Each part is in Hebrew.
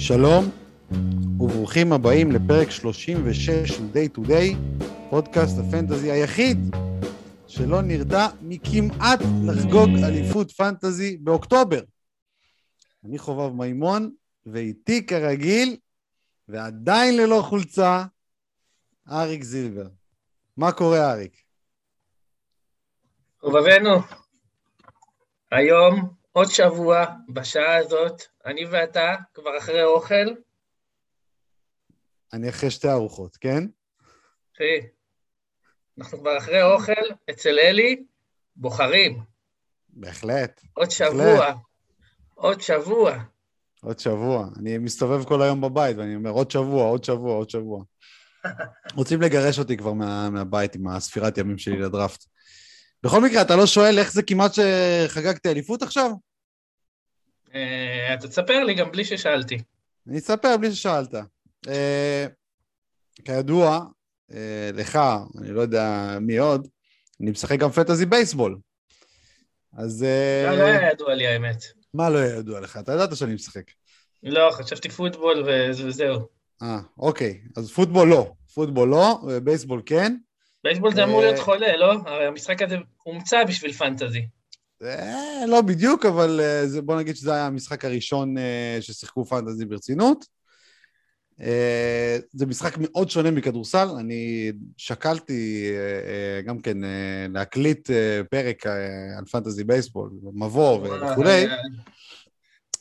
שלום וברוכים הבאים לפרק 36 של Day to Day, פודקאסט הפנטזי היחיד שלא נרתע מכמעט לחגוג אליפות פנטזי באוקטובר. אני חובב מימון, ואיתי כרגיל, ועדיין ללא חולצה, אריק זילבר. מה קורה, אריק? חובבנו, היום, עוד שבוע, בשעה הזאת, אני ואתה כבר אחרי אוכל. אני אחרי שתי ארוחות, כן? אחי, אנחנו כבר אחרי אוכל, אצל אלי, בוחרים. בהחלט. עוד שבוע, עוד שבוע. עוד שבוע. אני מסתובב כל היום בבית ואני אומר, עוד שבוע, עוד שבוע, עוד שבוע. רוצים לגרש אותי כבר מה, מהבית עם הספירת ימים שלי לדראפט. בכל מקרה, אתה לא שואל איך זה כמעט שחגגתי אליפות עכשיו? אתה תספר לי גם בלי ששאלתי. אני אספר בלי ששאלת. אה, כידוע, אה, לך, אני לא יודע מי עוד, אני משחק גם פנטזי בייסבול. אז... לא, לא היה ידוע לי האמת. מה לא היה ידוע לך? אתה ידעת שאני משחק. לא, חשבתי פוטבול וזהו. אה, אוקיי. אז פוטבול לא. פוטבול לא, בייסבול כן. בייסבול זה אמור להיות חולה, לא? הרי המשחק הזה הומצא בשביל פנטזי. אה, לא בדיוק, אבל אה, בוא נגיד שזה היה המשחק הראשון אה, ששיחקו פנטזי ברצינות. זה משחק מאוד שונה מכדורסל, אני שקלתי גם כן להקליט פרק על פנטזי בייסבול, מבוא וכולי.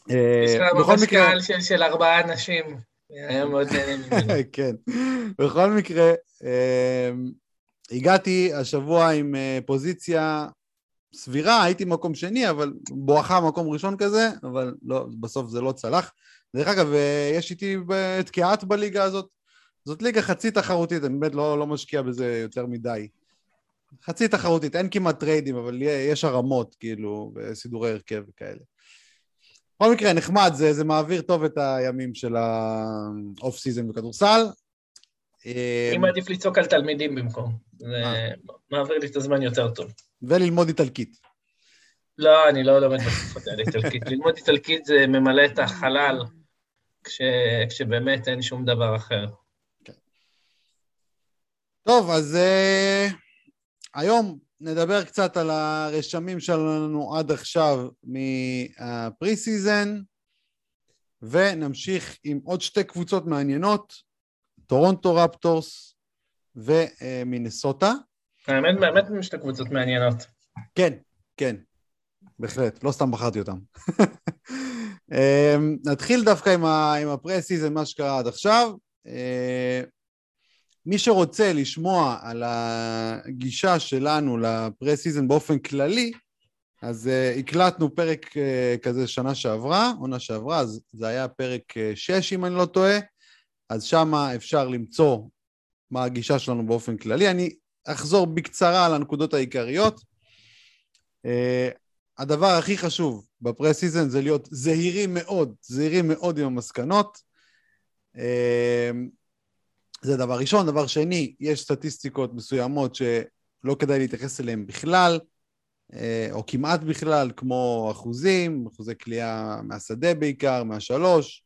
יש לך ממש קהל של ארבעה אנשים, היה מאוד נהנה. כן, בכל מקרה, הגעתי השבוע עם פוזיציה סבירה, הייתי מקום שני, אבל בואכה מקום ראשון כזה, אבל לא, בסוף זה לא צלח. דרך אגב, אה, יש איתי את קיאת בליגה הזאת. זאת ליגה חצי תחרותית, אני באמת לא, לא משקיע בזה יותר מדי. חצי תחרותית, אין כמעט טריידים, אבל יש הרמות, כאילו, וסידורי הרכב וכאלה. בכל מקרה, נחמד, זה, זה מעביר טוב את הימים של ה off-season בכדורסל. אני מעדיף לצעוק על תלמידים במקום, זה אה. מעביר לי את הזמן יותר טוב. וללמוד איטלקית. לא, אני לא לומד בתקופות האלה איטלקית. ללמוד איטלקית זה ממלא את החלל, כש, כשבאמת אין שום דבר אחר. כן. טוב, אז אה, היום נדבר קצת על הרשמים שלנו עד עכשיו מה preseason, ונמשיך עם עוד שתי קבוצות מעניינות, טורונטו רפטורס ומינסוטה. האמת, באמת שתי קבוצות מעניינות. כן, כן, בהחלט, לא סתם בחרתי אותם. אמ, נתחיל דווקא עם, ה, עם ה preseason, מה שקרה עד עכשיו. אה, מי שרוצה לשמוע על הגישה שלנו ל preseason באופן כללי, אז uh, הקלטנו פרק uh, כזה שנה שעברה, עונה שעברה, אז זה היה פרק 6 אם אני לא טועה, אז שם אפשר למצוא מה הגישה שלנו באופן כללי. אני אחזור בקצרה על הנקודות העיקריות. Uh, הדבר הכי חשוב בפרסיזן זה להיות זהירים מאוד, זהירים מאוד עם המסקנות. Uh, זה דבר ראשון. דבר שני, יש סטטיסטיקות מסוימות שלא כדאי להתייחס אליהן בכלל, uh, או כמעט בכלל, כמו אחוזים, אחוזי כליאה מהשדה בעיקר, מהשלוש.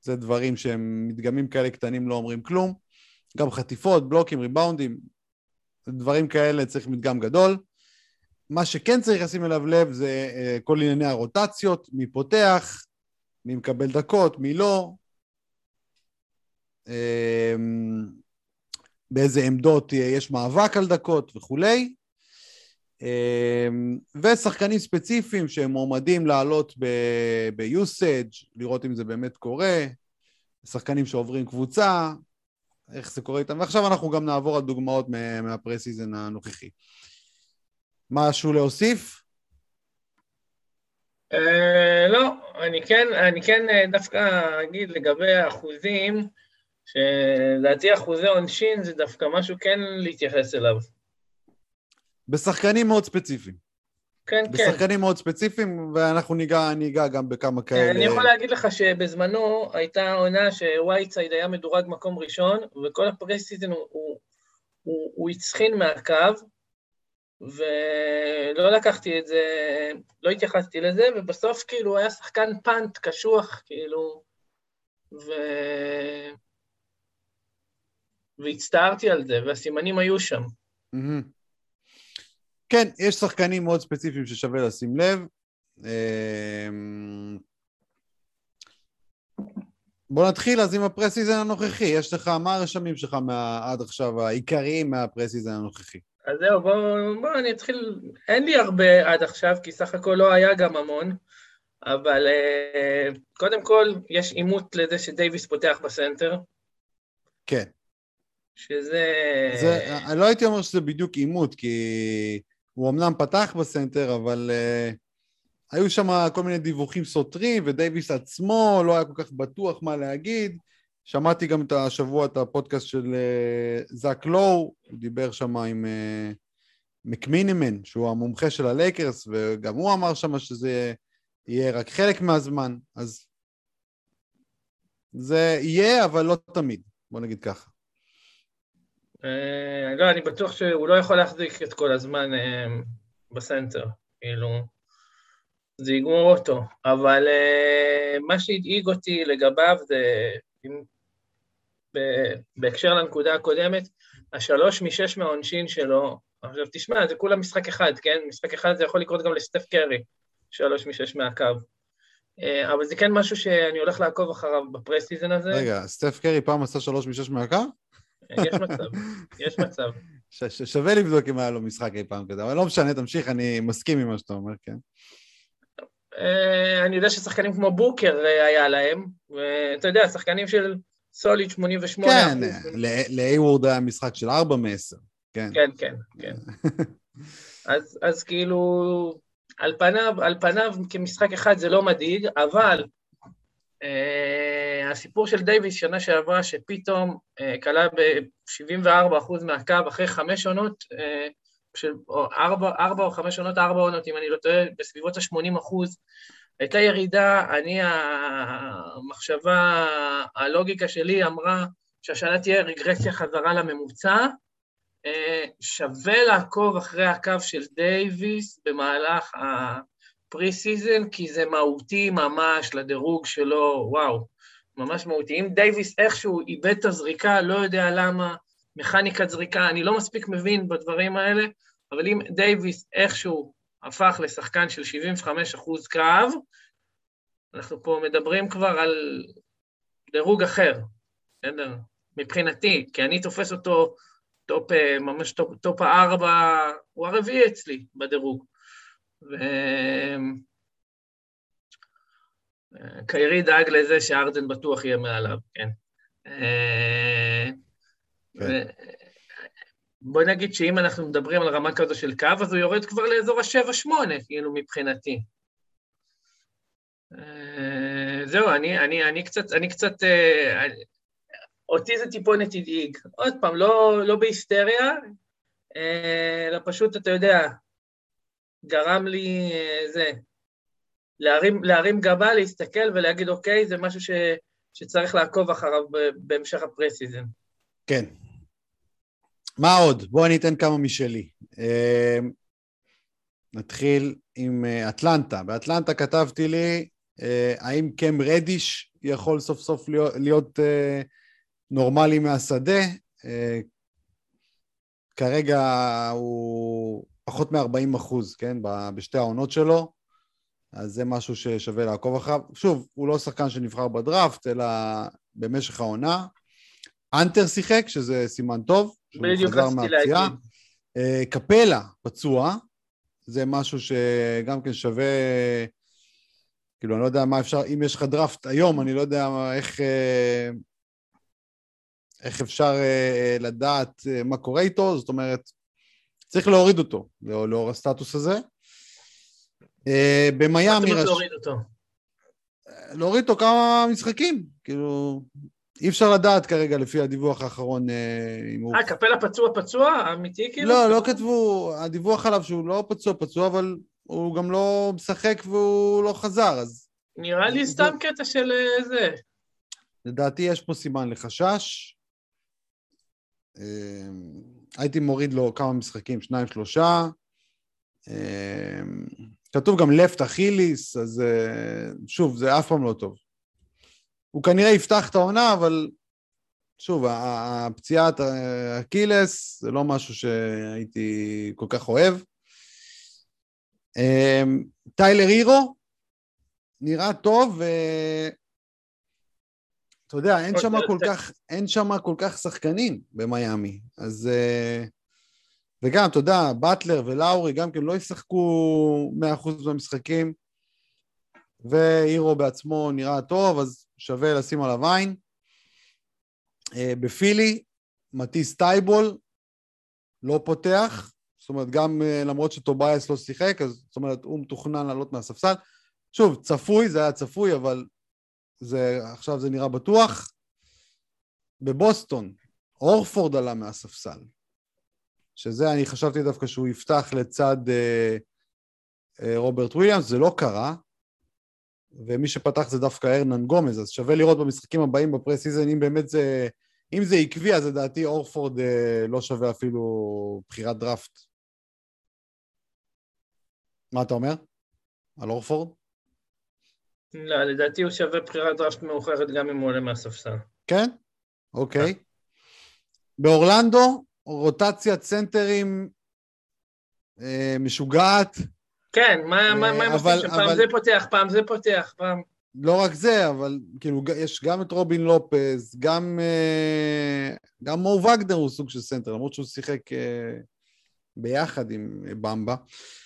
זה דברים שהם מדגמים כאלה קטנים לא אומרים כלום. גם חטיפות, בלוקים, ריבאונדים, דברים כאלה צריך מדגם גדול. מה שכן צריך לשים אליו לב זה uh, כל ענייני הרוטציות, מי פותח, מי מקבל דקות, מי לא, uh, באיזה עמדות יש מאבק על דקות וכולי. Uh, ושחקנים ספציפיים שהם מועמדים לעלות ב-usage, לראות אם זה באמת קורה, שחקנים שעוברים קבוצה, איך זה קורה איתם, ועכשיו אנחנו גם נעבור על דוגמאות מהפרסיזן הנוכחי. משהו להוסיף? Uh, לא, אני כן, אני כן אה, דווקא אגיד לגבי האחוזים, שלדעתי אחוזי עונשין זה דווקא משהו כן להתייחס אליו. בשחקנים מאוד ספציפיים. כן, כן. בשחקנים מאוד ספציפיים, ואנחנו ניגע, ניגע גם בכמה כאלה. אני יכול להגיד לך שבזמנו הייתה עונה שווייטסייד היה מדורג מקום ראשון, וכל ה preseason הוא, הוא, הוא, הוא הצחין מהקו, ולא לקחתי את זה, לא התייחסתי לזה, ובסוף כאילו היה שחקן punt קשוח, כאילו, ו... והצטערתי על זה, והסימנים היו שם. כן, יש שחקנים מאוד ספציפיים ששווה לשים לב. אמ, בוא נתחיל אז עם ה preseason הנוכחי. יש לך, מה הרשמים שלך מה, עד עכשיו, העיקריים מה preseason הנוכחי? אז זהו, בואו בוא אני אתחיל, אין לי הרבה עד עכשיו, כי סך הכל לא היה גם המון, אבל אה, קודם כל, יש אימות לזה שדייוויס פותח בסנטר. כן. שזה... זה, אני לא הייתי אומר שזה בדיוק אימות, כי הוא אמנם פתח בסנטר, אבל אה, היו שם כל מיני דיווחים סותרים, ודייוויס עצמו לא היה כל כך בטוח מה להגיד. שמעתי גם את השבוע את הפודקאסט של אה, זאק לואו, הוא דיבר שם עם אה, מקמינימן, שהוא המומחה של הלייקרס, וגם הוא אמר שם שזה יהיה רק חלק מהזמן, אז זה יהיה, אבל לא תמיד, בוא נגיד ככה. Uh, לא, אני בטוח שהוא לא יכול להחזיק את כל הזמן uh, בסנטר, כאילו, זה יגמור אותו. אבל uh, מה שהדאיג אותי לגביו זה, בהקשר לנקודה הקודמת, השלוש משש מהעונשין שלו, עכשיו תשמע, זה כולה משחק אחד, כן? משחק אחד זה יכול לקרות גם לסטף קרי, שלוש משש מהקו. אבל זה כן משהו שאני הולך לעקוב אחריו בפרסיזן הזה. רגע, סטף קרי פעם עשה שלוש משש מהקו? יש מצב, יש מצב. ש- שווה לבדוק אם היה לו משחק אי פעם כזה, אבל לא משנה, תמשיך, אני מסכים עם מה שאתה אומר, כן. אני יודע ששחקנים כמו בוקר היה להם, ואתה יודע, שחקנים של סוליד 88 כן, לאייוורד היה משחק של 4 מ-10, כן. כן, כן, כן. אז, אז כאילו, על פניו, על פניו כמשחק אחד זה לא מדאיג, אבל הסיפור של דייוויס שנה שעברה, שפתאום כלה ב-74% מהקו אחרי חמש עונות, uh, של, ארבע, ארבע או חמש עונות, ארבע עונות, אם אני לא טועה, בסביבות ה-80 אחוז, הייתה ירידה, אני, המחשבה, הלוגיקה שלי אמרה שהשנה תהיה רגרסיה חזרה לממוצע, שווה לעקוב אחרי הקו של דייוויס במהלך. preseason, כי זה מהותי ממש לדירוג שלו, וואו, ממש מהותי. אם דייוויס איכשהו איבד את הזריקה, לא יודע למה, מכניקת זריקה, אני לא מספיק מבין בדברים האלה, אבל אם דייוויס איכשהו הפך לשחקן של 75 אחוז קו, אנחנו פה מדברים כבר על דירוג אחר, בסדר? מבחינתי, כי אני תופס אותו top, ממש top, top הארבע, הוא הרביעי אצלי בדירוג. וקיירי דאג לזה שהארדן בטוח יהיה מעליו, כן. כן. בוא נגיד שאם אנחנו מדברים על רמה כזו של קו, אז הוא יורד כבר לאזור ה-7-8, כאילו, מבחינתי. זהו, אני, אני, אני קצת, אני קצת, אותי זה טיפונת הדאיג. עוד פעם, לא, לא בהיסטריה, אלא פשוט, אתה יודע, גרם לי אה, זה, להרים, להרים גבה, להסתכל ולהגיד, אוקיי, זה משהו ש, שצריך לעקוב אחריו בהמשך הפרסיזן. כן. מה עוד? בואו אני אתן כמה משלי. אה, נתחיל עם אה, אטלנטה. באטלנטה כתבתי לי, האם קם רדיש יכול סוף סוף להיות, להיות נורמלי מהשדה? כרגע הוא פחות מ-40 אחוז, כן, בשתי העונות שלו, אז זה משהו ששווה לעקוב אחריו. שוב, הוא לא שחקן שנבחר בדראפט, אלא במשך העונה. אנטר שיחק, שזה סימן טוב, שהוא חזר מהפציעה. אה, קפלה, פצוע, זה משהו שגם כן שווה, כאילו, אני לא יודע מה אפשר, אם יש לך דראפט היום, אני לא יודע איך, אה, איך אפשר אה, לדעת מה קורה איתו, זאת אומרת, צריך להוריד אותו, לאור הסטטוס הזה. אה, במיאמי... מה להוריד אותו? להוריד אותו כמה משחקים, כאילו... אי אפשר לדעת כרגע לפי הדיווח האחרון אה, אם הוא... אה, קפלה פצוע פצוע? אמיתי כאילו? לא, לא כתבו, הדיווח עליו שהוא לא פצוע פצוע, אבל הוא גם לא משחק והוא לא חזר, אז... נראה לי סתם קטע של אה, זה. לדעתי יש פה סימן לחשש. הייתי מוריד לו כמה משחקים, שניים, שלושה. אמ, כתוב גם לפט אכיליס, אז אה, שוב, זה אף פעם לא טוב. הוא כנראה יפתח את העונה, אבל שוב, הפציעת אקילס זה לא משהו שהייתי כל כך אוהב. אמ, טיילר הירו, נראה טוב, ואתה יודע, אין שם כל כך, אין שם כל כך שחקנים במיאמי, אז... אה, וגם, אתה יודע, באטלר ולאורי גם כן לא ישחקו 100% במשחקים, והירו בעצמו נראה טוב, אז שווה לשים עליו עין. אה, בפילי, מטיס טייבול לא פותח, זאת אומרת, גם אה, למרות שטובייס לא שיחק, אז זאת אומרת, הוא מתוכנן לעלות מהספסל. שוב, צפוי, זה היה צפוי, אבל זה, עכשיו זה נראה בטוח. בבוסטון, הורפורד עלה מהספסל, שזה אני חשבתי דווקא שהוא יפתח לצד אה, אה, רוברט וויליאמס, זה לא קרה, ומי שפתח זה דווקא הרננגומז, אז שווה לראות במשחקים הבאים ב preseason, אם באמת זה, אם זה עקבי, אז לדעתי הורפורד אה, לא שווה אפילו בחירת דראפט. מה אתה אומר? על הורפורד? לא, לדעתי הוא שווה בחירת דראפט מאוחרת גם אם הוא עולה מהספסל. כן? אוקיי. באורלנדו, רוטציית סנטרים אה, משוגעת. כן, מה, מה, מה הם עושים שם? פעם זה פותח, פעם זה פותח, פעם... לא רק זה, אבל כאילו, יש גם את רובין לופז, גם, אה, גם מו וגנר הוא סוג של סנטר, למרות שהוא שיחק אה, ביחד עם במבה. אה,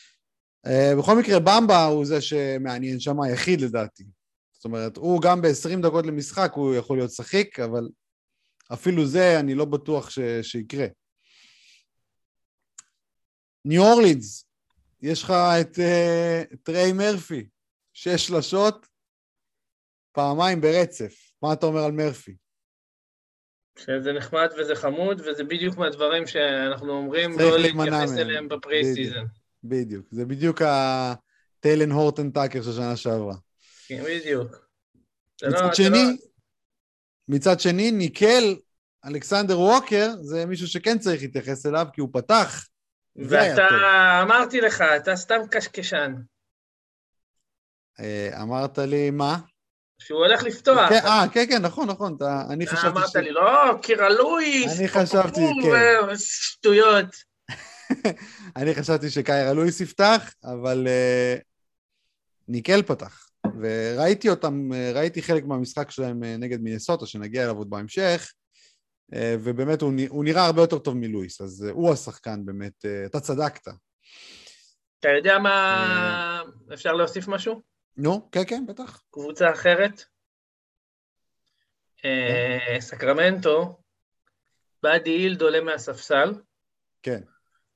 בכל מקרה, במבה הוא זה שמעניין שם היחיד לדעתי. זאת אומרת, הוא גם ב-20 דקות למשחק הוא יכול להיות שחיק, אבל אפילו זה אני לא בטוח ש... שיקרה. ניו אורלינס, יש לך את אה, טריי מרפי, שש שלשות, פעמיים ברצף. מה אתה אומר על מרפי? שזה נחמד וזה חמוד, וזה בדיוק מהדברים שאנחנו אומרים לא להתייחס אליהם ב preseason. בדיוק, זה בדיוק הטיילן הורטן טאקר של שנה שעברה. כן, בדיוק. מצד לא, שני, לא... מצד שני, ניקל, אלכסנדר ווקר, זה מישהו שכן צריך להתייחס אליו, כי הוא פתח. ואתה, אמרתי לך, אתה סתם קשקשן. אה, אמרת לי מה? שהוא הולך לפתוח. כן, אה, כן, כן, נכון, נכון, אתה, אני חשבתי ש... אמרת לי, לא, קירה לואיס, אני חשבתי, כן. שטויות. אני חשבתי שקיירה לואיס יפתח, אבל uh, ניקל פתח. וראיתי אותם, uh, ראיתי חלק מהמשחק שלהם uh, נגד מינסוטה, שנגיע אליו עוד בהמשך, uh, ובאמת הוא, הוא נראה הרבה יותר טוב מלואיס, אז uh, הוא השחקן באמת, uh, אתה צדקת. אתה יודע מה... אפשר להוסיף משהו? נו, כן, כן, בטח. קבוצה אחרת? כן. סקרמנטו, באדי הילד עולה מהספסל. כן.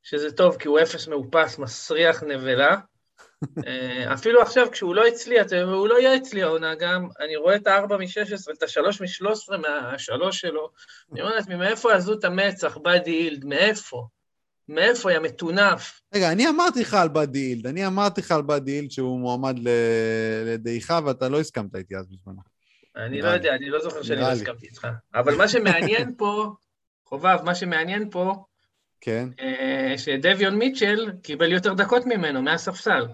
שזה טוב, כי הוא אפס מאופס, מסריח נבלה. אה, אפילו עכשיו, כשהוא לא אצלי, הוא לא יהיה אצלי העונה גם, אני רואה את ה-4 מ-16, את ה-3 מ-13 מהשלוש שלו, אני אומר לעצמי, מאיפה עזות המצח, באדי הילד, מאיפה? מאיפה, יא מטונף? רגע, אני אמרתי לך על באדי הילד, אני אמרתי לך על באדי הילד שהוא מועמד לדעיכה, ואתה לא הסכמת איתי אז בזמנו. אני לא יודע, אני לא זוכר שאני לא הסכמתי איתך. אבל מה שמעניין פה, חובב, מה שמעניין פה, כן. אה, שדביון מיטשל קיבל יותר דקות ממנו, מהספסל.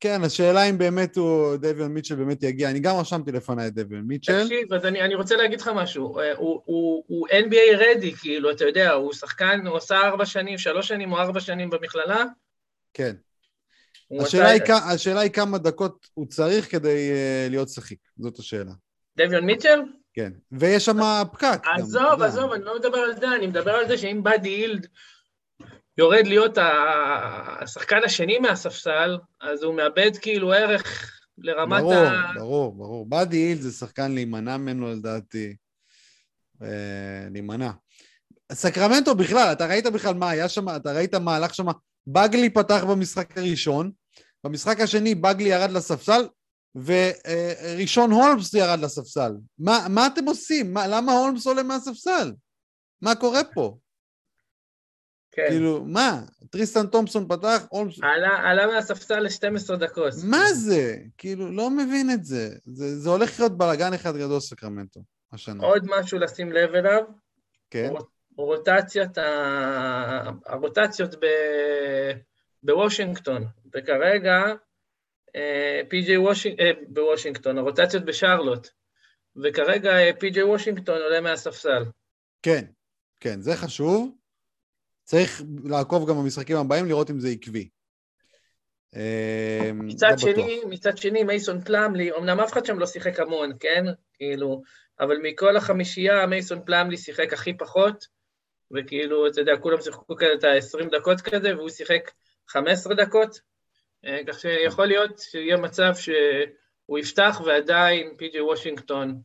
כן, השאלה אם באמת הוא, דביון מיטשל באמת יגיע. אני גם רשמתי לפניי את דביון מיטשל. תקשיב, אז אני, אני רוצה להגיד לך משהו. אה, הוא, הוא, הוא NBA רדי, כאילו, אתה יודע, הוא שחקן, הוא עשה ארבע שנים, שלוש שנים או ארבע שנים במכללה. כן. השאלה היא, השאלה היא כמה דקות הוא צריך כדי uh, להיות שחיק, זאת השאלה. דביון מיטשל? כן, ויש שם פקק. עזוב, עזוב, אני לא מדבר על זה, אני מדבר על זה שאם באדי הילד יורד להיות השחקן השני מהספסל, אז הוא מאבד כאילו ערך לרמת ברור, ה... ברור, ברור, ברור. באדי הילד זה שחקן להימנע ממנו לדעתי. אה, להימנע. סקרמנטו בכלל, אתה ראית בכלל מה היה שם, אתה ראית מה הלך שם, בגלי פתח במשחק הראשון, במשחק השני בגלי ירד לספסל, וראשון הולמס ירד לספסל. מה, מה אתם עושים? מה, למה הולמס עולה מהספסל? מה קורה פה? כן. כאילו, מה? טריסטן תומפסון פתח, הולמס... עלה, עלה מהספסל ל-12 דקות. מה זה? כאילו, לא מבין את זה. זה, זה הולך להיות בלאגן אחד גדול סקרמנטו, השנה. עוד משהו לשים לב אליו. כן. רוטציית ה... הרוטציות ב... בוושינגטון, וכרגע פי.ג'יי וושינג... אה, בוושינגטון, הרוטציות בשרלוט, וכרגע אה, פי.ג'יי וושינגטון עולה מהספסל. כן, כן, זה חשוב. צריך לעקוב גם במשחקים הבאים, לראות אם זה עקבי. אה, מצד בטוח. שני, מצד שני, מייסון פלאמלי, אמנם אף אחד שם לא שיחק המון, כן? כאילו, אבל מכל החמישייה, מייסון פלאמלי שיחק הכי פחות, וכאילו, אתה יודע, כולם שיחקו כזה את ה-20 דקות כזה, והוא שיחק 15 דקות, אה, כך שיכול להיות שיהיה מצב שהוא יפתח ועדיין פי.ג'יי וושינגטון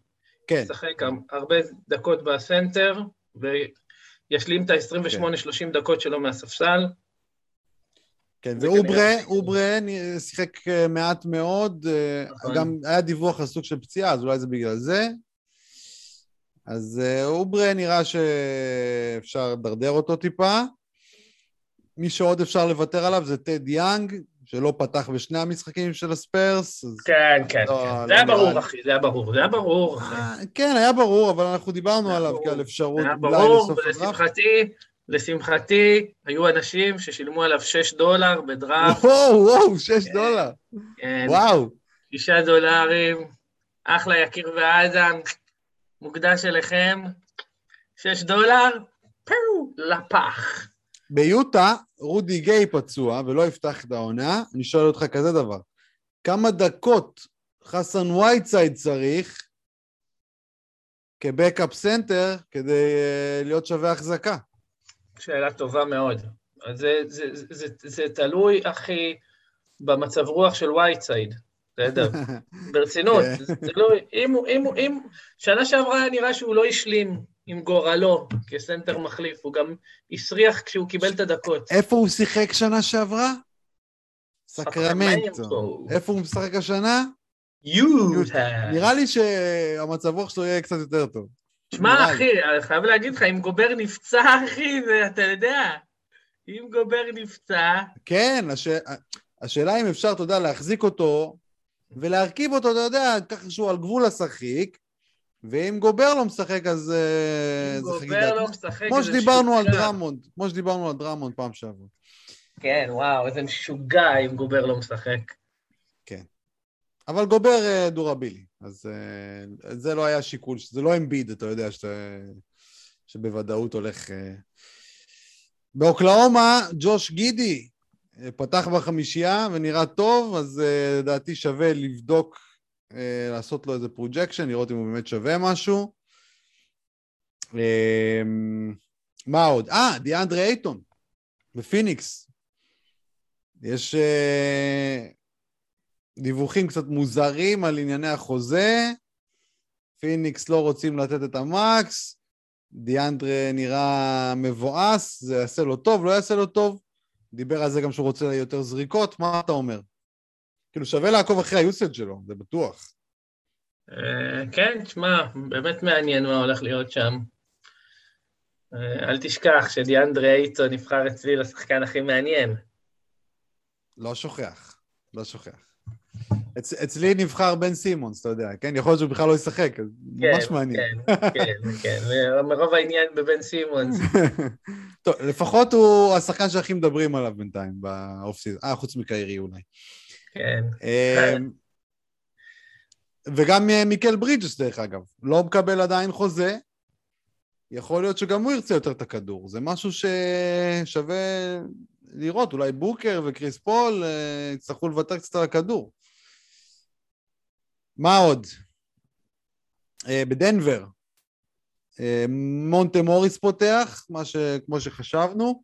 כן, ישחק הרבה דקות בסנטר, וישלים את ה-28-30 דקות שלו מהספסל. כן, ואוברה, אוברה שיחק אה, מעט מאוד, אה, נכון. גם היה דיווח על סוג של פציעה, אז אולי זה בגלל זה. אז אה, אוברה נראה שאפשר לדרדר אותו טיפה. מי שעוד אפשר לוותר עליו זה טד יאנג, שלא פתח בשני המשחקים של הספיירס. אז... כן, כן, לא, כן. לא זה היה ברור. אחי, זה היה ברור, זה היה ברור. אה, כן, היה ברור, אבל אנחנו דיברנו היה עליו ברור. כעל אפשרות היה אולי ברור, לסוף הדראפט. ולשמחתי, לשמחתי, היו אנשים ששילמו עליו 6 דולר בדראפט, וואו, וואו, שש דולר. כן, וואו. שישה דולרים, אחלה יקיר ואדם, מוקדש אליכם, שש דולר, פו, לפח. ביוטה, רודי גיי פצוע ולא יפתח את העונה, אני שואל אותך כזה דבר, כמה דקות חסן וייטסייד צריך כ backup center כדי אה, להיות שווה החזקה? שאלה טובה מאוד. זה, זה, זה, זה, זה תלוי, אחי, במצב רוח של וייטסייד, בסדר? ברצינות, כן. זה לא, אם, אם, אם, שנה שעברה היה נראה שהוא לא השלים עם גורלו כסנטר מחליף, הוא גם הסריח כשהוא קיבל את הדקות. איפה הוא שיחק שנה שעברה? סקרמנטו. איפה הוא משחק השנה? יוטה. נראה לי שהמצב רוח שלו יהיה קצת יותר טוב. שמע. אחי, אני חייב להגיד לך, אם גובר נפצע, אחי, זה, אתה יודע, אם גובר נפצע, כן, הש... השאלה אם אפשר, אתה יודע, להחזיק אותו ולהרכיב אותו, אתה יודע, ככה שהוא על גבול השחיק, ואם גובר לא משחק, אז אה, זה חגיגה. גובר לא משחק, כמו שדיברנו על. דרמונד, כמו שדיברנו על דרמונד פעם שעברה. כן, וואו, איזה משוגע אם גובר לא משחק. אבל גובר אה, durable, אז אה, זה לא היה שיקול, זה לא אמביד, אתה יודע, שאתה, שבוודאות הולך... באוקלהומה, ג'וש גידי פתח בחמישייה ונראה טוב, אז לדעתי שווה לבדוק, לעשות לו איזה projection, לראות אם הוא באמת שווה משהו. אה, מה עוד? אה, דיאנדרה אייטון, בפיניקס. יש אה, דיווחים קצת מוזרים על ענייני החוזה, פיניקס לא רוצים לתת את המקס, דיאנדרה נראה מבואס, זה יעשה לו טוב, לא יעשה לו טוב. דיבר על זה גם שהוא רוצה יותר זריקות, מה אתה אומר? כאילו, שווה לעקוב אחרי היוסד שלו, זה בטוח. אה, כן, תשמע, באמת מעניין מה הולך להיות שם. אה, אל תשכח שדיאנדרה אייטון נבחר אצלי לשחקן הכי מעניין. לא שוכח, לא שוכח. אצ, אצלי נבחר בן סימונס, אתה יודע, כן? יכול להיות שהוא בכלל לא ישחק, אז ממש כן, מעניין. כן, כן, כן, מרוב העניין בבן סימונס. טוב, לפחות הוא השחקן שהכי מדברים עליו בינתיים באוף סיזון. אה, חוץ מקיירי אולי. כן. אמ, וגם אה, מיקל ברידג'ס, דרך אגב, לא מקבל עדיין חוזה. יכול להיות שגם הוא ירצה יותר את הכדור. זה משהו ששווה לראות. אולי בוקר וקריס פול אה, יצטרכו לוותר קצת על הכדור. מה עוד? אה, בדנבר, מונטה מוריס פותח, מה ש... כמו שחשבנו.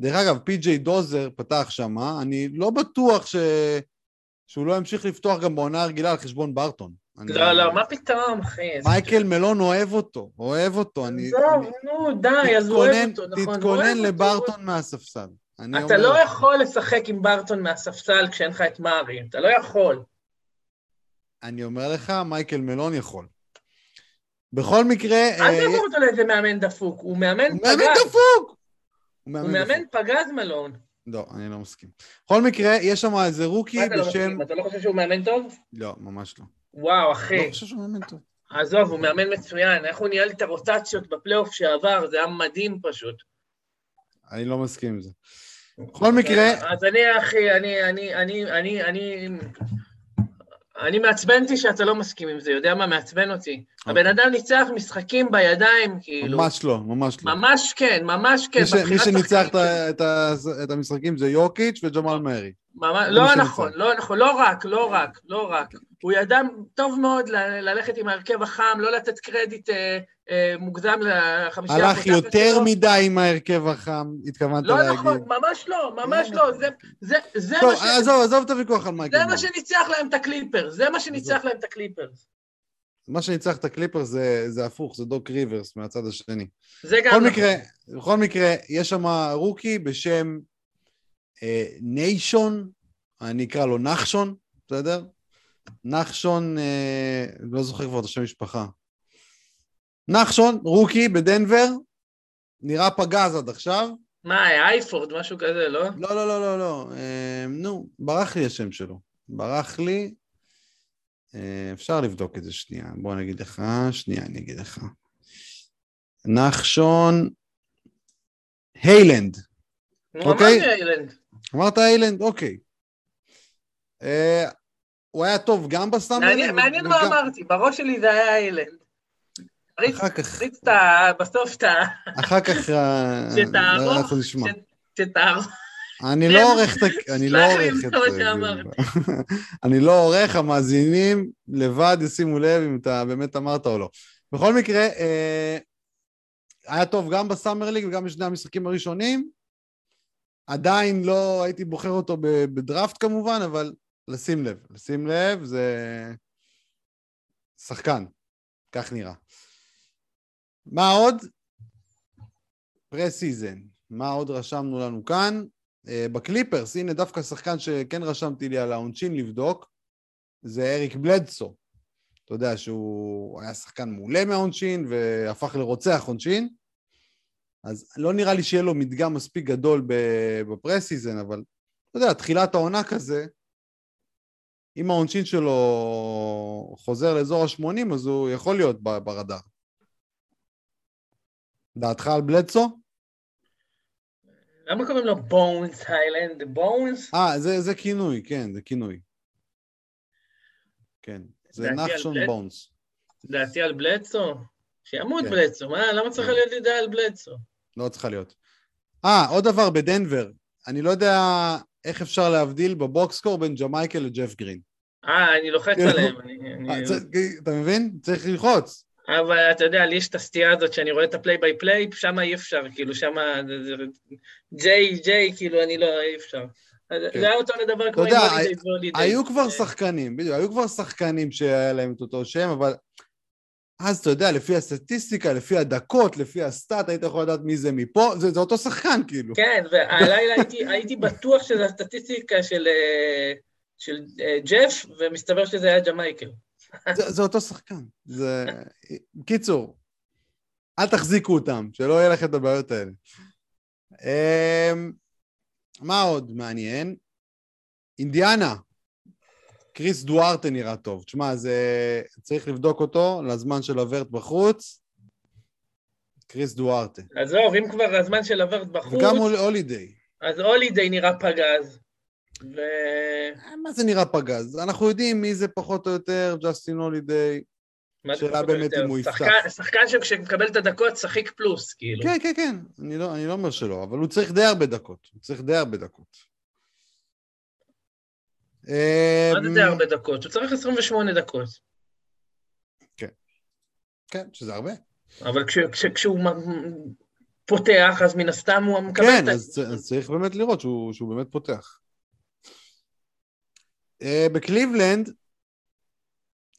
דרך אגב, פי.ג'יי דוזר פתח שם, אני לא בטוח ש... שהוא לא ימשיך לפתוח גם בעונה הרגילה על חשבון ברטון. אני... לא, לא, מה פתאום, אחי? מייקל מלון אוהב אותו, אוהב אותו. אני... עזוב, אני... נו, די, אז הוא אוהב אותו, נכון? תתכונן לברטון מהספסל. אתה אומר לא. יכול לשחק עם ברטון מהספסל כשאין לך את מארי, אתה לא יכול. אני אומר לך, מייקל מלון יכול. בכל מקרה... אל אה, תעבור אותו לאיזה מאמן דפוק, הוא מאמן הוא מאמן פגז. דפוק! הוא מאמן. פגז מלון. לא, אני לא מסכים. בכל מקרה, יש שם איזה רוקי מה אתה לא בשם... מסכים? אתה לא חושב שהוא מאמן טוב? לא, ממש לא. וואו, אחי. לא חושב שהוא מאמן טוב. עזוב, הוא מאמן מצוין. איך הוא ניהל את הרוטציות בפלייאוף שעבר, זה היה מדהים פשוט. אני לא מסכים עם זה. בכל מקרה, אז אני, אחי, אני, אני, אני, אני, אני... אני מעצבן אותי שאתה לא מסכים עם זה, יודע מה מעצבן אותי? הבן אדם ניצח משחקים בידיים, כאילו. ממש לא, ממש לא. ממש כן, ממש כן. מי ש- מי שניצח את ה- את ה- את המשחקים זה יוקיץ' וג'מאל מארי. ממש, לא נכון. לא נכון, לא רק, לא רק, לא רק. הוא ידע טוב מאוד ללכת עם ההרכב החם, לא לתת קרדיט אה, אה, מוגזם לחמישייה הלך יותר שלו. מדי עם ההרכב החם, התכוונת לא להגיד. נכון, ממש לא, ממש לא לא. זה- זה- זה טוב, מה ש- עזוב, עזוב את הוויכוח על מייקל זה. מה שניצח להם את הקליפר, זה מה שניצח להם את הקליפר. מה שניצח את הקליפר זה, זה הפוך, זה דוק ריברס מהצד השני. זה גם בכל נכון. מקרה, בכל מקרה, יש שם רוקי בשם ניישון, אני אקרא לו נחשון, בסדר? נחשון, אה, לא זוכר כבר את השם משפחה. נחשון, רוקי בדנבר, נראה פגז עד עכשיו. מה, אייפורד, משהו כזה, לא? לא, לא, לא, לא, לא. אה, נו, ברח לי השם שלו. ברח לי. אה, אפשר לבדוק את זה שנייה. בוא אני אגיד לך, שנייה אני אגיד לך. נחשון היילנד. נו, אוקיי. אמרתי איילנד. אמרת היילנד? אוקיי. אה, הוא היה טוב גם בסאמר מעניין מעניין מה אמרתי, בראש שלי זה היה איילנד. אחר כך, תריץ את ה... בסוף את ה... אחר כך, אה, שתערוך. ש- שתערוך. אני לא עורך את ה... אני לא עורך את זה זה. אני לא עורך, המאזינים לבד ישימו לב אם אתה באמת אמרת או לא. בכל מקרה, אה, היה טוב גם בסאמר ליג וגם בשני המשחקים הראשונים. עדיין לא הייתי בוחר אותו בדראפט כמובן, אבל לשים לב, לשים לב, זה שחקן, כך נראה. מה עוד? preseason. מה עוד רשמנו לנו כאן? אה, בקליפרס, הנה דווקא שחקן שכן רשמתי לי על העונשין לבדוק, זה אריק בלדסו. אתה יודע שהוא היה שחקן מעולה מהעונשין והפך לרוצח עונשין, אז לא נראה לי שיהיה לו מדגם מספיק גדול ב preseason, אבל אתה יודע, תחילת העונה כזה, אם העונשין שלו חוזר לאזור ה-80, אז הוא יכול להיות ברדאר. דעתך על בלדסו? למה קוראים לו בונס היילנד? בונס? אה, זה, זה כינוי, כן, זה כינוי. כן, זה נחשון בלד- בונס. דעתי על בלדסו? שימות כן. בלדסו, מה? למה צריכה כן. להיות לי דעה על בלדסו? לא צריכה להיות. אה, עוד דבר בדנבר. אני לא יודע איך אפשר להבדיל ב box score בין ג'מייקל לג'ף גרין. אה, אני לוחץ כאילו- עליהם. אני- אה, צ- אתה מבין? צריך ללחוץ. אבל אתה יודע, לי יש את הסטייה הזאת שאני רואה את ה play by play, שם אי אפשר, כאילו, שם ג'יי, ג'יי, כאילו, אני לא, אי אפשר. כן. זה היה אותו דבר כמו עם הולידיי והולידיי. היו כבר אה, שחקנים, בדיוק, היו כבר שחקנים שהיה להם את אותו שם, אבל אז אתה יודע, לפי הסטטיסטיקה, לפי הדקות, לפי ה stat, היית יכול לדעת מי זה מפה, זה, זה אותו שחקן, כאילו. כן, והלילה הייתי, הייתי בטוח שזה הסטטיסטיקה של, אה, של אה, ג'ף, ומסתבר שזה היה ג'מייקל. זה, זה אותו שחקן. זה... קיצור, אל תחזיקו אותם, שלא יהיה לכם את הבעיות האלה. אמ, מה עוד מעניין? אינדיאנה. קריס דוארטה נראה טוב. תשמע, זה... צריך לבדוק אותו לזמן של הוורט בחוץ. קריס דוארטה. עזוב, אם כבר הזמן של הוורט בחוץ, וגם הול- הולידיי. אז הולידיי נראה פגז. ו... אה, מה זה נראה פגז? אנחנו יודעים מי זה פחות או יותר, ג'סטין הולידיי. שאלה באמת? אם הוא יפתח. שחקן- שחקן שכשמקבל את הדקות, שחיק פלוס, כאילו. כן, כן, כן, אני לא, אני לא אומר שלא, אבל הוא צריך די הרבה דקות. הוא צריך די הרבה דקות. מה זה הרבה דקות? הוא צריך 28 דקות. כן, שזה הרבה. אבל כש, כש, כשהוא פותח, אז מן הסתם הוא מקבל כן, את ה... אז, צריך באמת לראות שהוא, שהוא באמת פותח. אה, בקליבלנד,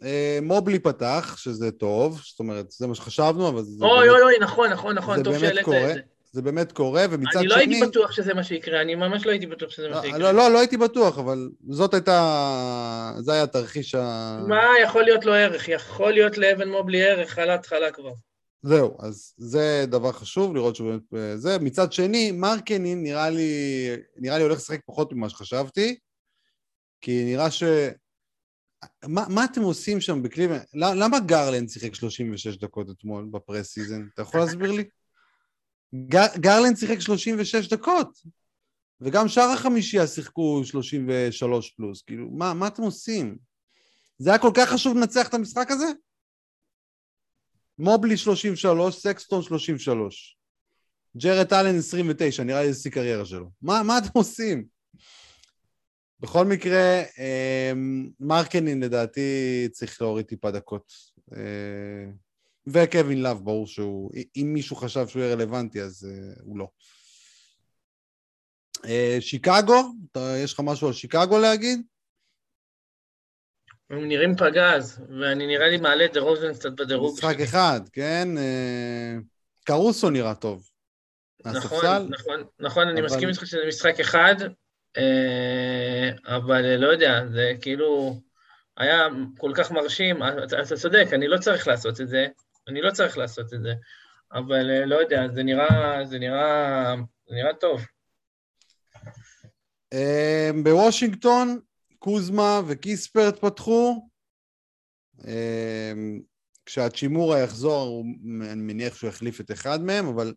אה, מובלי פתח, שזה טוב, זאת אומרת, זה מה שחשבנו, אבל זה, אוי אוי אוי, נכון, נכון, נכון, טוב שהעלית. את זה. זה באמת קורה, ומצד אני לא שני... הייתי בטוח שזה מה שיקרה, אני ממש לא הייתי בטוח שזה מה לא, שיקרה. לא, לא, לא הייתי בטוח, אבל זאת הייתה... זה היה התרחיש ה... מה יכול להיות לו ערך? יכול להיות לאוון מובלי ערך, על ההתחלה כבר. זהו, אז זה דבר חשוב, לראות שהוא באמת... אה, זה. מצד שני, מרקנין נראה לי, נראה לי הולך לשחק פחות ממה שחשבתי, כי נראה ש... מה, מה אתם עושים שם בקליבלנד? למה, גרלנד שיחק 36 דקות אתמול ב preseason? אתה יכול להסביר לי? גר, גרלנד שיחק 36 דקות. וגם שאר החמישייה שיחקו 33 פלוס. כאילו, מה, מה אתם עושים? זה היה כל כך חשוב לנצח את המשחק הזה? מובלי 33, סקסטון 33. ג'רד אלן 29, נראה לי זה שיא קריירה שלו. מה, מה אתם עושים? בכל מקרה, אמ, מרקנין לדעתי צריך להוריד טיפה דקות. וקווין לאב, ברור שהוא, אם מישהו חשב שהוא יהיה רלוונטי, אז אה, הוא לא. אה, שיקגו, יש לך משהו על שיקגו להגיד? הם נראים פגז, ואני נראה לי מעלה את דה רוזן קצת בדירוג. משחק אחד, כן? קרוסו נראה טוב. נכון, נכון, נכון, אני מסכים איתך שזה משחק אחד, אבל לא יודע, זה כאילו היה כל כך מרשים, אתה צודק, אני לא צריך לעשות את זה, אני לא צריך לעשות את זה, אבל אה, לא יודע, זה נראה, זה נראה, זה נראה טוב. אמ, בוושינגטון, קוזמה וקיספרט פתחו. אמ, כשהצ'ימורה יחזור, אני מניח שהוא יחליף את אחד מהם, אבל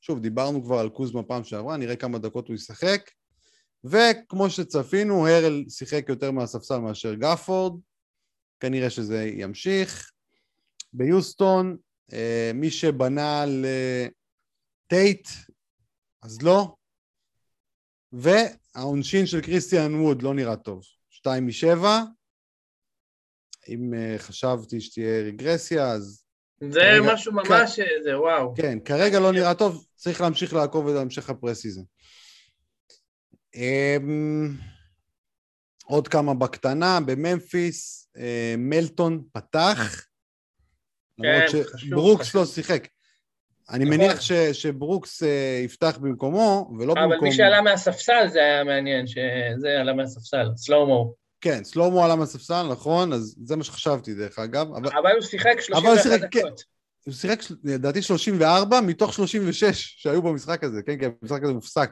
שוב, דיברנו כבר על קוזמה פעם שעברה, נראה כמה דקות הוא ישחק. וכמו שצפינו, הרל שיחק יותר מהספסל מאשר גפורד, כנראה שזה ימשיך. ביוסטון, אה, מי שבנה לטייט, אז לא. והעונשין של קריסטיאן ווד לא נראה טוב. שתיים משבע. אם אה, חשבתי שתהיה רגרסיה, אז... זה כרגע, משהו ממש, כ... זה וואו. כן, כרגע לא נראה טוב, צריך להמשיך לעקוב את המשך ה preseason. אמ, עוד כמה בקטנה, בממפיס, אה, מלטון פתח, למרות כן, שברוקס לא שיחק. אני נכון. מניח ש, שברוקס uh, יפתח במקומו, ולא אבל במקום... אבל מי שעלה מהספסל זה היה מעניין, שזה עלה מהספסל, סלומו. כן, סלומו עלה מהספסל, נכון, אז זה מה שחשבתי דרך אגב. אבל, אבל הוא שיחק 31 דקות. כן, הוא שיחק, לדעתי, 34 מתוך 36 שהיו במשחק הזה, כן, כן, המשחק הזה מופסק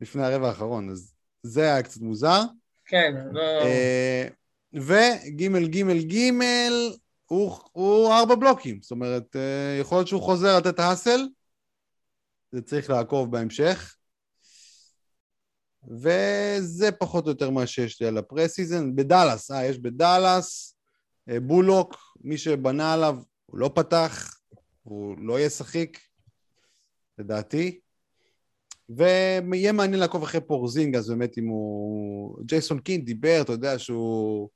לפני הרבע האחרון, אז זה היה קצת מוזר. כן, לא... אה, וג'יי ג'יי ג'יי, הוא, הוא ארבע בלוקים, זאת אומרת, אה, יכול להיות שהוא חוזר לתת ה hustle, זה צריך לעקוב בהמשך. וזה פחות או יותר מה שיש לי על ה preseason. בדאלאס, אה, יש בדאלאס, אה, בולוק, מי שבנה עליו, הוא לא פתח, הוא לא ישחק, לדעתי. ויהיה מעניין לעקוב אחרי פורזינגיס, באמת אם הוא... ג'ייסון קיד דיבר, אתה יודע שהוא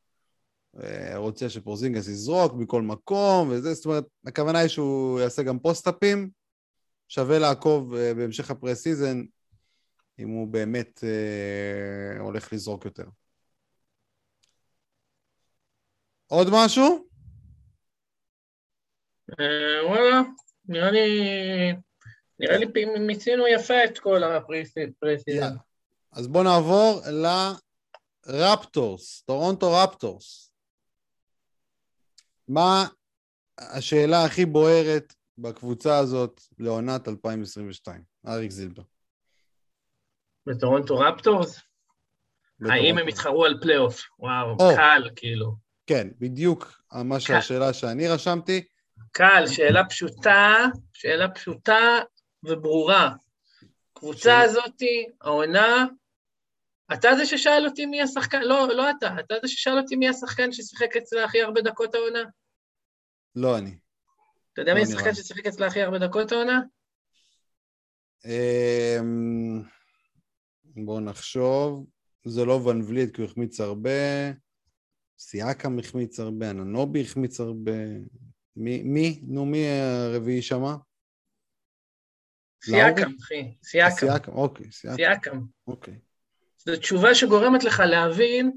רוצה שפורזינגיס יזרוק מכל מקום וזה, זאת אומרת, הכוונה היא שהוא יעשה גם post-up ים, שווה לעקוב אה, בהמשך ה preseason אם הוא באמת אה, הולך לזרוק יותר. עוד משהו? אה, וואלה, נראה לי... נראה לי מיצינו יפה את כל ה preseason. אז בואו נעבור לרפטורס, טורונטו רפטורס. מה השאלה הכי בוערת בקבוצה הזאת לעונת 2022? אריק זילבר. בטורונטו רפטורס? האם הם יתחרו על פלייאוף? וואו, או, קל, כאילו. כן, בדיוק מה שהשאלה שאני רשמתי. קל, שאלה פשוטה, שאלה פשוטה וברורה. קבוצה הזאתי, העונה, אתה זה ששאל אותי מי השחקן, לא, לא אתה, אתה זה ששאל אותי מי השחקן ששיחק אצלה הכי הרבה דקות העונה? לא אני. אתה יודע לא מי השחקן ששיחק אצלה הכי הרבה דקות העונה? אמ, בואו נחשוב. זה לא ון וליט כי הוא החמיץ הרבה, סיאקם החמיץ הרבה, אננובי החמיץ הרבה. מי? מי? נו, מי הרביעי שמה? סיאקם, אחי, סיאקם. סיאקם, אוקיי, סיאקם. סיאקם. אוקיי. זו תשובה שגורמת לך להבין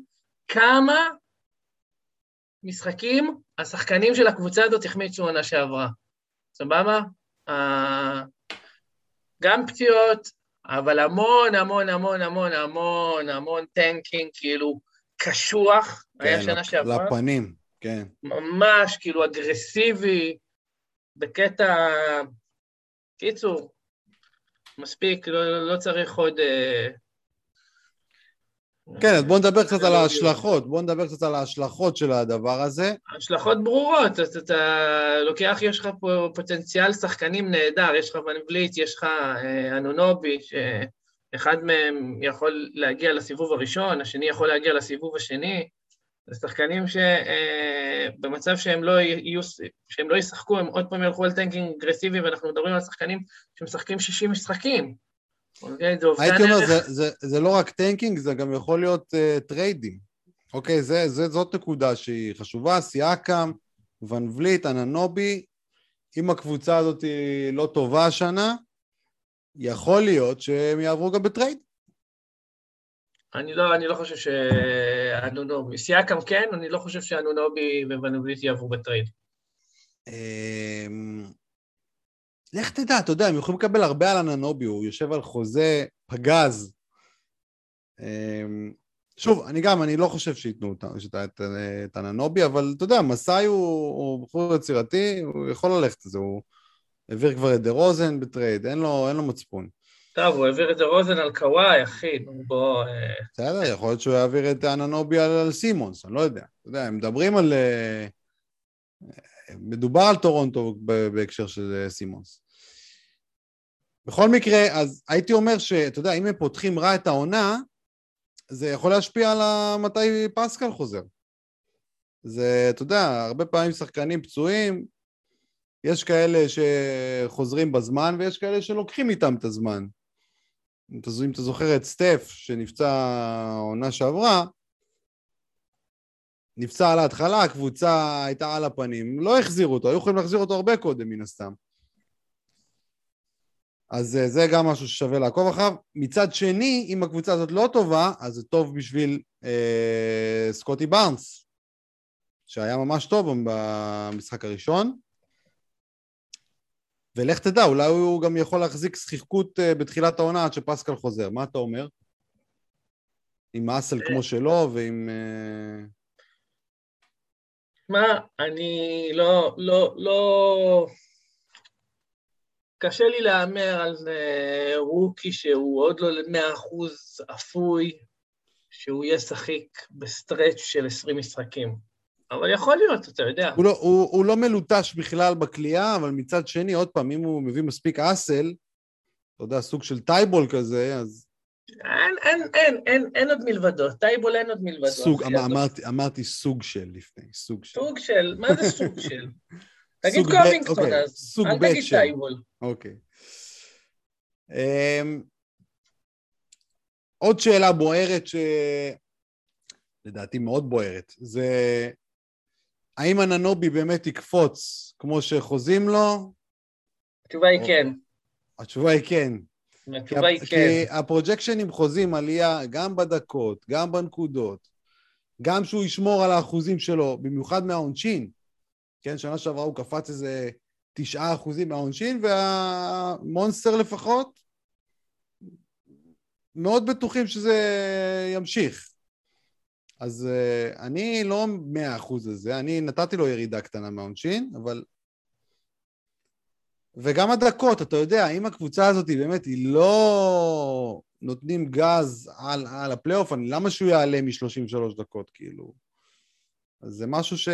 כמה משחקים השחקנים של הקבוצה הזאת החמיצו עונה שעברה. סבבה? גם פציעות, אבל המון המון המון המון המון המון tanking, כאילו קשוח, כן, היה שנה שעברה. לפנים, כן. ממש כאילו אגרסיבי, בקטע... קיצור, מספיק, לא, לא צריך עוד... אה, כן, אז בואו נדבר קצת על ההשלכות, בואו נדבר קצת על ההשלכות של הדבר הזה. השלכות ברורות, אתה, אתה לוקח, יש לך פה פוטנציאל שחקנים נהדר, יש לך ון יש לך אה, אנונובי, אחד מהם יכול להגיע לסיבוב הראשון, השני יכול להגיע לסיבוב השני. זה שחקנים שבמצב אה, שהם לא, יהיו, שהם לא ישחקו, הם עוד פעם ילכו על tanking אגרסיבי, ואנחנו מדברים על שחקנים שמשחקים 60 משחקים. אוקיי, זה אובדן ערך. הייתי אומר, זה, זה, זה לא רק tanking, זה גם יכול להיות אה, trade ים. אוקיי, זה, זה, זאת נקודה שהיא חשובה. סיאקם, ון וליט, אננובי, אם הקבוצה הזאת לא טובה השנה, יכול להיות שהם יעברו גם ב trade. אני לא, אני לא חושב שאננובי, סיאקם כן, אני לא חושב שאננובי וון וליט יעברו ב trade. לך תדע, אתה יודע, הם יכולים לקבל הרבה על אננובי, הוא יושב על חוזה פגז. אמ, שוב, אני גם, אני לא חושב שייתנו את אננובי, אבל אתה יודע, מסאי הוא, הוא בחור יצירתי, הוא יכול ללכת על זה, הוא העביר כבר את דה רוזן ב trade, אין לו, אין לו מצפון. טוב, הוא העביר את דה רוזן על קוואי, אחי, בוא... אה, בסדר, יכול להיות שהוא יעביר את אננובי על, על סימונס, אני לא יודע. אתה יודע, הם מדברים על... אה, מדובר על טורונטו בהקשר של אה, סימונס. בכל מקרה, אז הייתי אומר שאתה יודע, אם הם פותחים רע את העונה, זה יכול להשפיע על מתי פסקל חוזר. זה, אתה יודע, הרבה פעמים שחקנים פצועים, יש כאלה שחוזרים בזמן ויש כאלה שלוקחים איתם את הזמן. אם אתה זוכר את סטף שנפצע העונה שעברה, נפצע על ההתחלה, הקבוצה הייתה על הפנים, לא החזירו אותו, היו יכולים להחזיר אותו הרבה קודם מן הסתם. אז אה, זה גם משהו ששווה לעקוב אחריו. מצד שני, אם הקבוצה הזאת לא טובה, אז זה טוב בשביל אה, סקוטי בארנס, שהיה ממש טוב במשחק הראשון. ולך תדע, אולי הוא גם יכול להחזיק שחיקות אה, בתחילת העונה עד שפסקל חוזר. מה אתה אומר? עם אסל כמו שלו ועם... מה, אני לא, לא, לא... קשה לי להמר על רוקי שהוא עוד לא למאה אחוז אפוי, שהוא יהיה שחיק ב stretch של עשרים משחקים. אבל יכול להיות, אתה יודע. הוא לא, הוא, הוא לא מלוטש בכלל בקליעה, אבל מצד שני, עוד פעם, אם הוא מביא מספיק hustle, אתה יודע, סוג של טייבול כזה, אז... אין, אין, אין, אין, אין עוד מלבדו. טייבול אין עוד מלבדו. סוג, אמר, אמרתי, אמרתי סוג של לפני, סוג של. סוג של, מה זה סוג של? תגיד קובינגטון אוקיי, אז, אל תגיד טייבול. אוקיי. Um, עוד שאלה בוערת שלדעתי מאוד בוערת, זה האם הננובי באמת יקפוץ כמו שחוזים לו? התשובה היא כן. התשובה היא כן. התשובה היא כן. כי הפרוג'קשנים חוזים עלייה גם בדקות, גם בנקודות, גם שהוא ישמור על האחוזים שלו, במיוחד מהעונשין. כן, שנה שעברה הוא קפץ איזה תשעה אחוזים מהעונשין, והמונסטר לפחות מאוד בטוחים שזה ימשיך. אז uh, אני לא מאה אחוז לזה, אני נתתי לו ירידה קטנה מהעונשין, אבל... וגם הדקות, אתה יודע, אם הקבוצה הזאת באמת היא לא נותנים גז על, על הפלייאוף, למה שהוא יעלה מ-33 דקות, כאילו? אז זה משהו ש...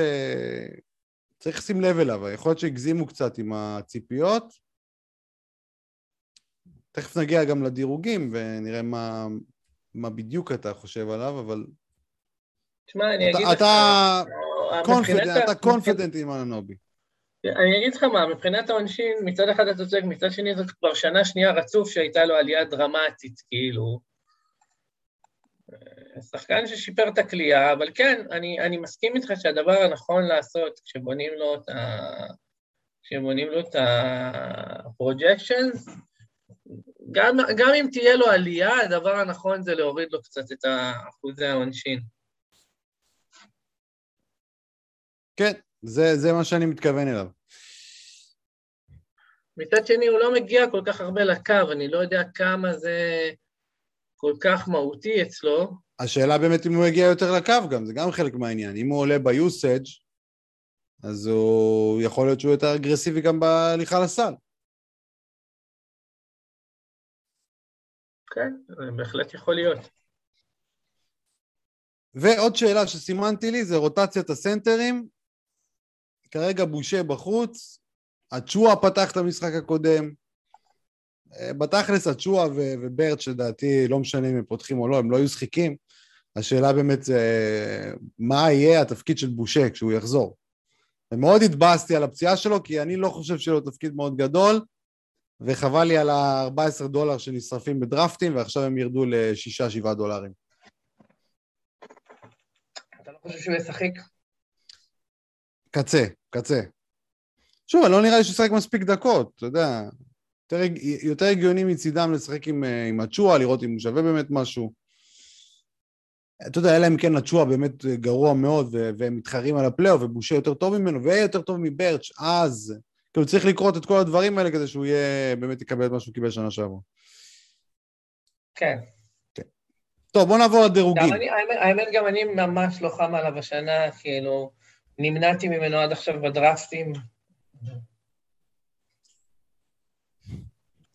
צריך לשים לב אליו, יכול להיות שהגזימו קצת עם הציפיות. תכף נגיע גם לדירוגים ונראה מה, מה בדיוק אתה חושב עליו, אבל... תשמע, אני אגיד לך... אתה confident, אתה confident עם אננובי. אני אגיד לך מה, מבחינת העונשין, מצד אחד אתה צודק, מצד שני זאת כבר שנה שנייה רצוף שהייתה לו עלייה דרמטית, כאילו. שחקן ששיפר את הכלייה, אבל כן, אני, אני מסכים איתך שהדבר הנכון לעשות כשבונים לו את ה... כשבונים לו את ה-projections, גם, גם אם תהיה לו עלייה, הדבר הנכון זה להוריד לו קצת את אחוזי העונשין. כן, זה, זה מה שאני מתכוון אליו. מצד שני, הוא לא מגיע כל כך הרבה לקו, אני לא יודע כמה זה כל כך מהותי אצלו. השאלה באמת אם הוא יגיע יותר לקו גם, זה גם חלק מהעניין. אם הוא עולה ביוסאג' אז הוא יכול להיות שהוא יותר אגרסיבי גם בהליכה לסל. כן, זה בהחלט יכול להיות. ועוד שאלה שסימנתי לי זה רוטציית הסנטרים. כרגע בושה בחוץ, הצ'ואה פתח את המשחק הקודם, אה, בתכלס הצ'ואה וברט, שלדעתי לא משנה אם הם פותחים או לא, הם לא יהיו שחיקים. השאלה באמת זה מה יהיה התפקיד של בושה כשהוא יחזור. ומאוד התבאסתי על הפציעה שלו, כי אני לא חושב שיהיה לו תפקיד מאוד גדול, וחבל לי על ה-14 דולר שנשרפים בדרפטים, ועכשיו הם ירדו ל-6-7 דולרים. אתה לא חושב שהוא ישחק? קצה, קצה. שוב, לא נראה לי שהוא ישחק מספיק דקות, אתה יודע. יותר, יותר הגיוני מצידם לשחק עם, עם הצ'ואה, לראות אם הוא שווה באמת משהו. אתה יודע, אלא אם כן הצ'ואה באמת גרוע מאוד, והם מתחרים על הפלייאוף, ובושה יותר טוב ממנו, ויהיה יותר טוב מברץ', אז כאילו צריך לקרות את כל הדברים האלה כדי שהוא יהיה, באמת יקבל את מה שהוא קיבל שנה שעברה. כן. כן. טוב, בוא נעבור לדירוגים. האמת, גם אני ממש לא חם עליו השנה, כאילו, נמנעתי ממנו עד עכשיו בדרפטים.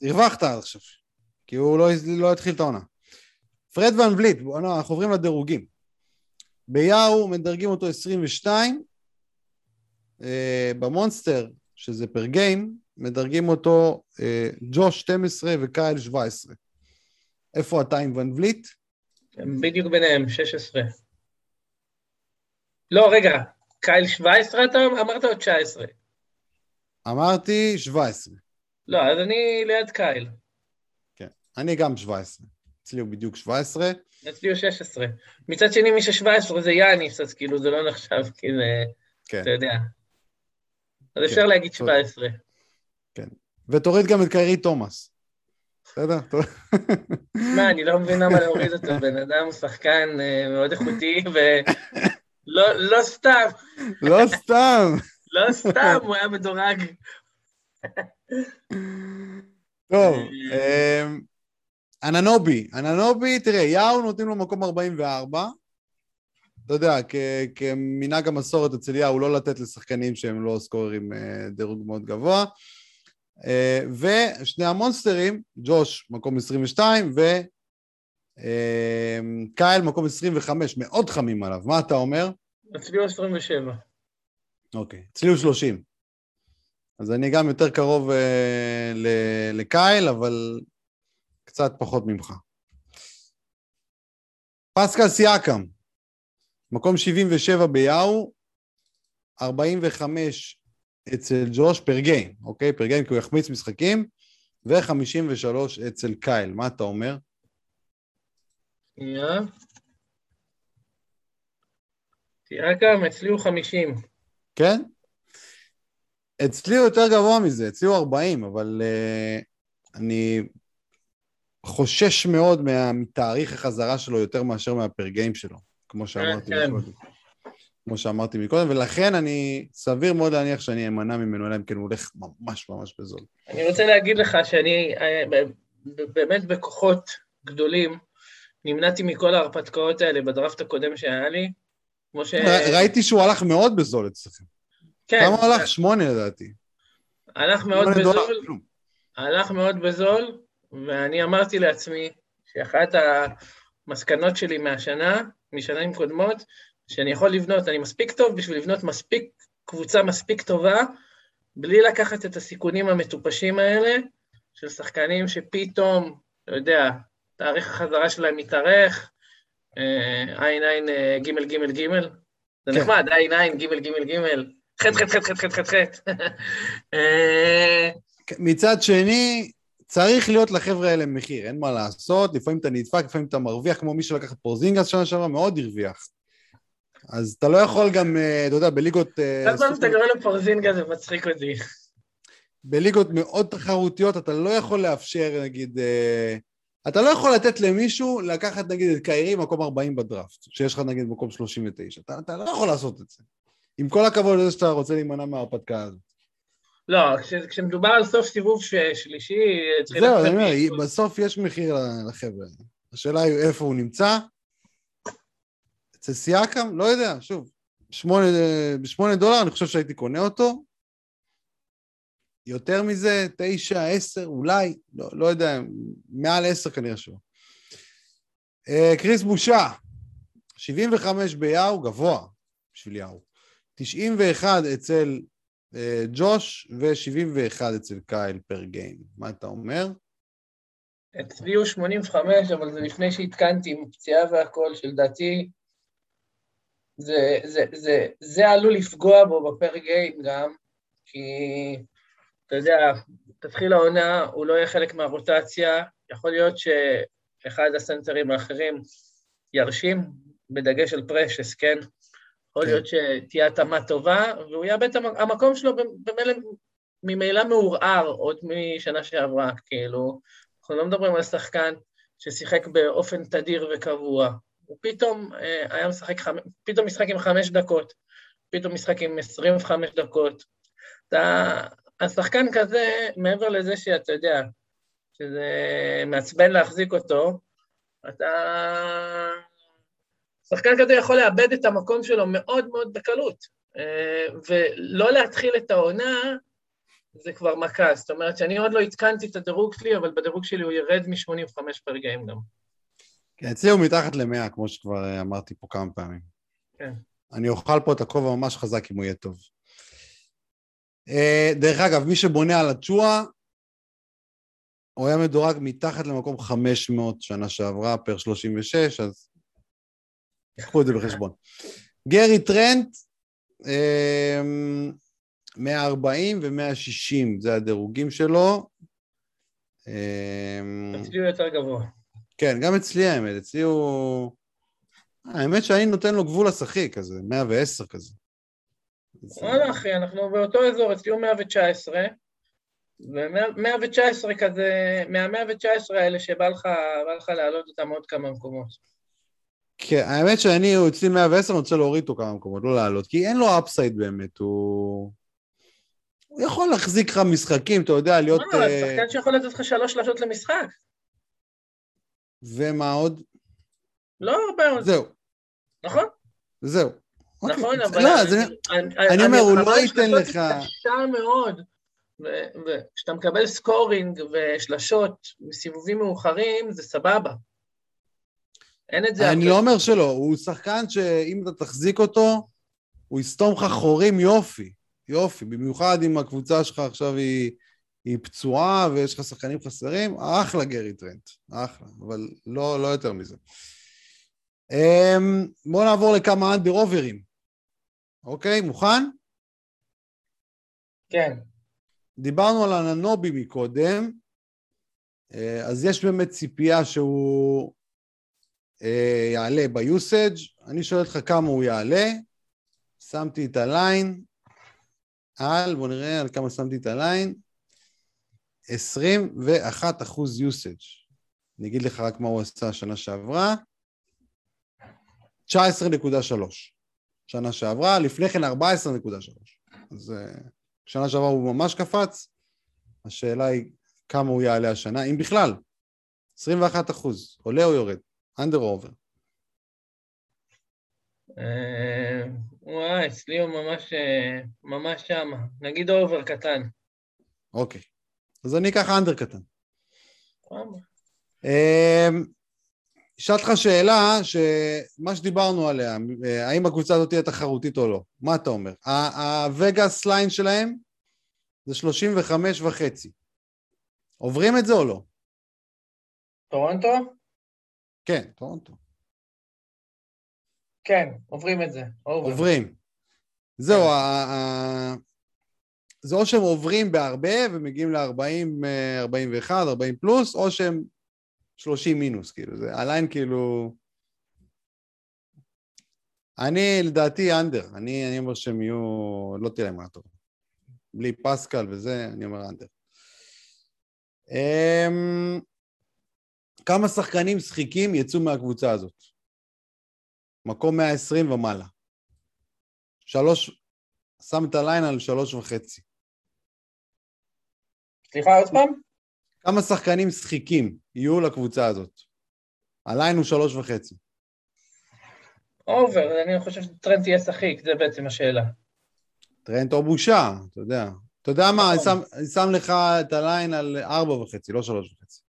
הרווחת עד עכשיו, כי הוא לא, לא התחיל את העונה. פרד ון וליט, אנחנו עוברים לדירוגים. ביאו מדרגים אותו 22, אה, במונסטר, שזה פר גיים, מדרגים אותו אה, ג'וש 12 וקייל 17. איפה אתה עם ון וליט? בדיוק ביניהם, 16. לא, רגע, קייל 17 אתה אמרת או 19? אמרתי 17. לא, אז אני ליד קייל. כן, אני גם 17. אצלי הוא בדיוק 17. אצלי הוא 16. מצד שני, מי ש-17 זה יאניס, אז כאילו זה לא נחשב, כי זה, כן. אתה יודע. אז כן. אפשר להגיד 17. כן. ותוריד גם את קיירי תומאס. בסדר? מה, אני לא מבין למה להוריד אותו, בן אדם הוא שחקן אה, מאוד איכותי, ולא סתם. לא סתם. לא סתם, הוא היה מדורג. טוב, אמ, אננובי, אננובי, תראה, יאו נותנים לו מקום 44. אתה יודע, כמנהג המסורת אצל יאו, לא לתת לשחקנים שהם לא סקוררים אה, דירוג מאוד גבוה. אה, ושני המונסטרים, ג'וש מקום 22 וקייל אמ, מקום 25, מאוד חמים עליו. מה אתה אומר? אצלי הוא 27. אוקיי, אצלי הוא 30. אז אני גם יותר קרוב אה, לקייל, אבל קצת פחות ממך. פסקל סיאקם, מקום 77 ביאו, 45 אצל ג'וש פר גיים, אוקיי? פר גיים כי הוא יחמיץ משחקים, ו-53 אצל קייל. מה אתה אומר? שנייה. סיאקם, אצלי הוא 50. כן? אצלי הוא יותר גבוה מזה, אצלי הוא 40, אבל uh, אני חושש מאוד מתאריך החזרה שלו יותר מאשר מהפר גיים שלו, כמו שאמרתי כן. מקודם. כמו שאמרתי מקודם, ולכן אני, סביר מאוד להניח שאני אמנע ממנו, אלא אם כן הוא הולך ממש ממש בזול. אני רוצה להגיד לך שאני אה, באמת בכוחות גדולים, נמנעתי מכל ההרפתקאות האלה בדראפט הקודם שהיה לי, כמו ש... ראיתי שהוא הלך מאוד בזול אצלכם. כן. כמה הלך? שמונה לדעתי. הלך מאוד בזול, הלך מאוד בזול, ואני אמרתי לעצמי שאחת המסקנות שלי מהשנה, משנים קודמות, שאני יכול לבנות, אני מספיק טוב בשביל לבנות מספיק, קבוצה מספיק טובה, בלי לקחת את הסיכונים המטופשים האלה, של שחקנים שפתאום, אתה יודע, תאריך החזרה שלהם מתארך, עין עין גימל גימל גימל, זה כן. נחמד, עין עין גימל גימל גימל, חטא חטא חטא חטא חטא חטא אה, מצד שני, צריך להיות לחבר'ה האלה מחיר, אין מה לעשות, לפעמים אתה נדפק, לפעמים אתה מרוויח, כמו מי שלקח את פורזינגס שנה שעברה, מאוד הרוויח. אז אתה לא יכול גם, אה, אתה יודע, בליגות... כל פעם שאתה קורא לפורזינגס זה מצחיק אותי. בליגות מאוד תחרותיות אתה לא יכול לאפשר, נגיד, אה, אתה לא יכול לתת למישהו לקחת, נגיד, את קיירי מקום 40 בדראפט, שיש לך, נגיד, מקום 39. אתה, אתה לא יכול לעשות את זה. עם כל הכבוד לזה שאתה רוצה להימנע מההרפתקה הזאת. לא, כשמדובר על סוף סיבוב שלישי, זהו, אני אומר, בסוף יש מחיר לחבר'ה. השאלה היא איפה הוא נמצא. אצל סיאקם? לא יודע, שוב. בשמונה דולר אני חושב שהייתי קונה אותו. יותר מזה, תשע, עשר, אולי, לא, לא יודע, מעל עשר כנראה שלא. אה, קריס בושה, 75 ביאו, גבוה בשביל יאו. 91 אצל ג'וש ו-71 אצל קייל פר גיים. מה אתה אומר? אצלי הוא 85, אבל זה לפני שהתקנתי עם פציעה והכל, שלדעתי זה, זה, זה, זה עלול לפגוע בו בפר גיים גם, כי אתה יודע, תתחיל העונה, הוא לא יהיה חלק מהרוטציה, יכול להיות שאחד הסנטרים האחרים ירשים, בדגש על פרשס, כן? יכול כן. להיות שתהיה התאמה טובה, והוא יאבד את המקום שלו במילא, ממילא מעורער עוד משנה שעברה, כאילו, אנחנו לא מדברים על שחקן ששיחק באופן תדיר וקבוע. הוא פתאום אה, היה משחק, פתאום משחק עם חמש דקות, פתאום משחק עם עשרים וחמש דקות. אתה, השחקן כזה, מעבר לזה שאתה יודע, שזה מעצבן להחזיק אותו, אתה... שחקן כזה יכול לאבד את המקום שלו מאוד מאוד בקלות, אה, ולא להתחיל את העונה זה כבר מכה. זאת אומרת שאני עוד לא עדכנתי את הדירוג שלי, אבל בדירוג שלי הוא ירד מ-85 פר גיים גם. כן, אצלי הוא מתחת ל-100, כמו שכבר אמרתי פה כמה פעמים. כן. אני אוכל פה את הכובע ממש חזק אם הוא יהיה טוב. אה, דרך אגב, מי שבונה על הצ'ואה, הוא היה מדורג מתחת למקום 500 שנה שעברה, פר 36, אז קחו את זה בחשבון. גרי טרנט, 140 אה, ו-160, זה הדירוגים שלו. אה, אצלי הוא יותר גבוה. כן, גם אצלי האמת, אצלי הוא... האמת שאני נותן לו גבול השחי כזה, 110 כזה. וואלה אחי, אנחנו באותו אזור, אצלי הוא 119, ו-119 כזה, מה-119 האלה שבא לך, לך להעלות אותם עוד כמה מקומות. כן, האמת שאני, הוא אצלי 110, אני רוצה להוריד אותו כמה מקומות, לא לעלות, כי אין לו אפסייד באמת, הוא... הוא יכול להחזיק לך משחקים, אתה יודע, להיות... מה, אה, שחקן שיכול לתת לך שלוש שלשות למשחק. ומה עוד? לא הרבה. זהו. נכון? זהו. אוקיי. נכון, אבל... לא, אני אומר, הוא לא ייתן לך... קשה מאוד, וכשאתה מקבל סקורינג ושלשות מסיבובים מאוחרים, זה סבבה. אין את זה... אני לא אומר שלא, הוא שחקן שאם אתה תחזיק אותו, הוא יסתום לך חורים יופי, יופי. במיוחד אם הקבוצה שלך עכשיו היא, היא פצועה ויש לך שחקנים חסרים, אחלה גרי טרנט, אחלה, אבל לא, לא יותר מזה. אמ, בואו נעבור לכמה אנדר אוברים. אוקיי, מוכן? כן. דיברנו על הננובי מקודם, אה, אז יש באמת ציפייה שהוא אה, יעלה ביוסאג'. אני שואל אותך כמה הוא יעלה. שמתי את הליין על, בוא נראה על כמה שמתי את הליין. 21 אחוז יוסאג'. אני אגיד לך רק מה הוא עשה שנה שעברה. 19.3. שנה שעברה, לפני כן 14.3. אז uh, שנה שעברה הוא ממש קפץ, השאלה היא כמה הוא יעלה השנה, אם בכלל. 21 אחוז, עולה או יורד? under או over? וואי, אצלי הוא ממש, אה, ממש שמה. נגיד over קטן. אוקיי. אז אני אקח under קטן. אשאל אותך שאלה, שמה שדיברנו עליה, האם הקבוצה הזאת תהיה תחרותית או לא, מה אתה אומר? ה Vegas line שלהם זה 35 וחצי. עוברים את זה או לא? טורונטו? כן, טורונטו. כן, עוברים את זה. עוברים. עוברים. זהו, כן. זה או שהם עוברים בהרבה ומגיעים ל-40, 41, 40 פלוס, או שהם 30 מינוס, כאילו, זה ה line כאילו... אני לדעתי under, אני, אני אומר שהם יהיו, לא תהיה להם מה טוב. בלי פסקל וזה, אני אומר under. Um, כמה שחקנים שחיקים יצאו מהקבוצה הזאת? מקום 120 ומעלה. שלוש, שם את ה line על שלוש וחצי. סליחה, עוד פעם? כמה שחקנים שחיקים יהיו לקבוצה הזאת? ה line הוא שלוש וחצי. over, אני חושב שטרנט יהיה שחיק, זה בעצם השאלה. טרנט או בושה, אתה יודע. אתה יודע מה, אני שם, אני שם לך את הליין על ארבע וחצי, לא שלוש וחצי.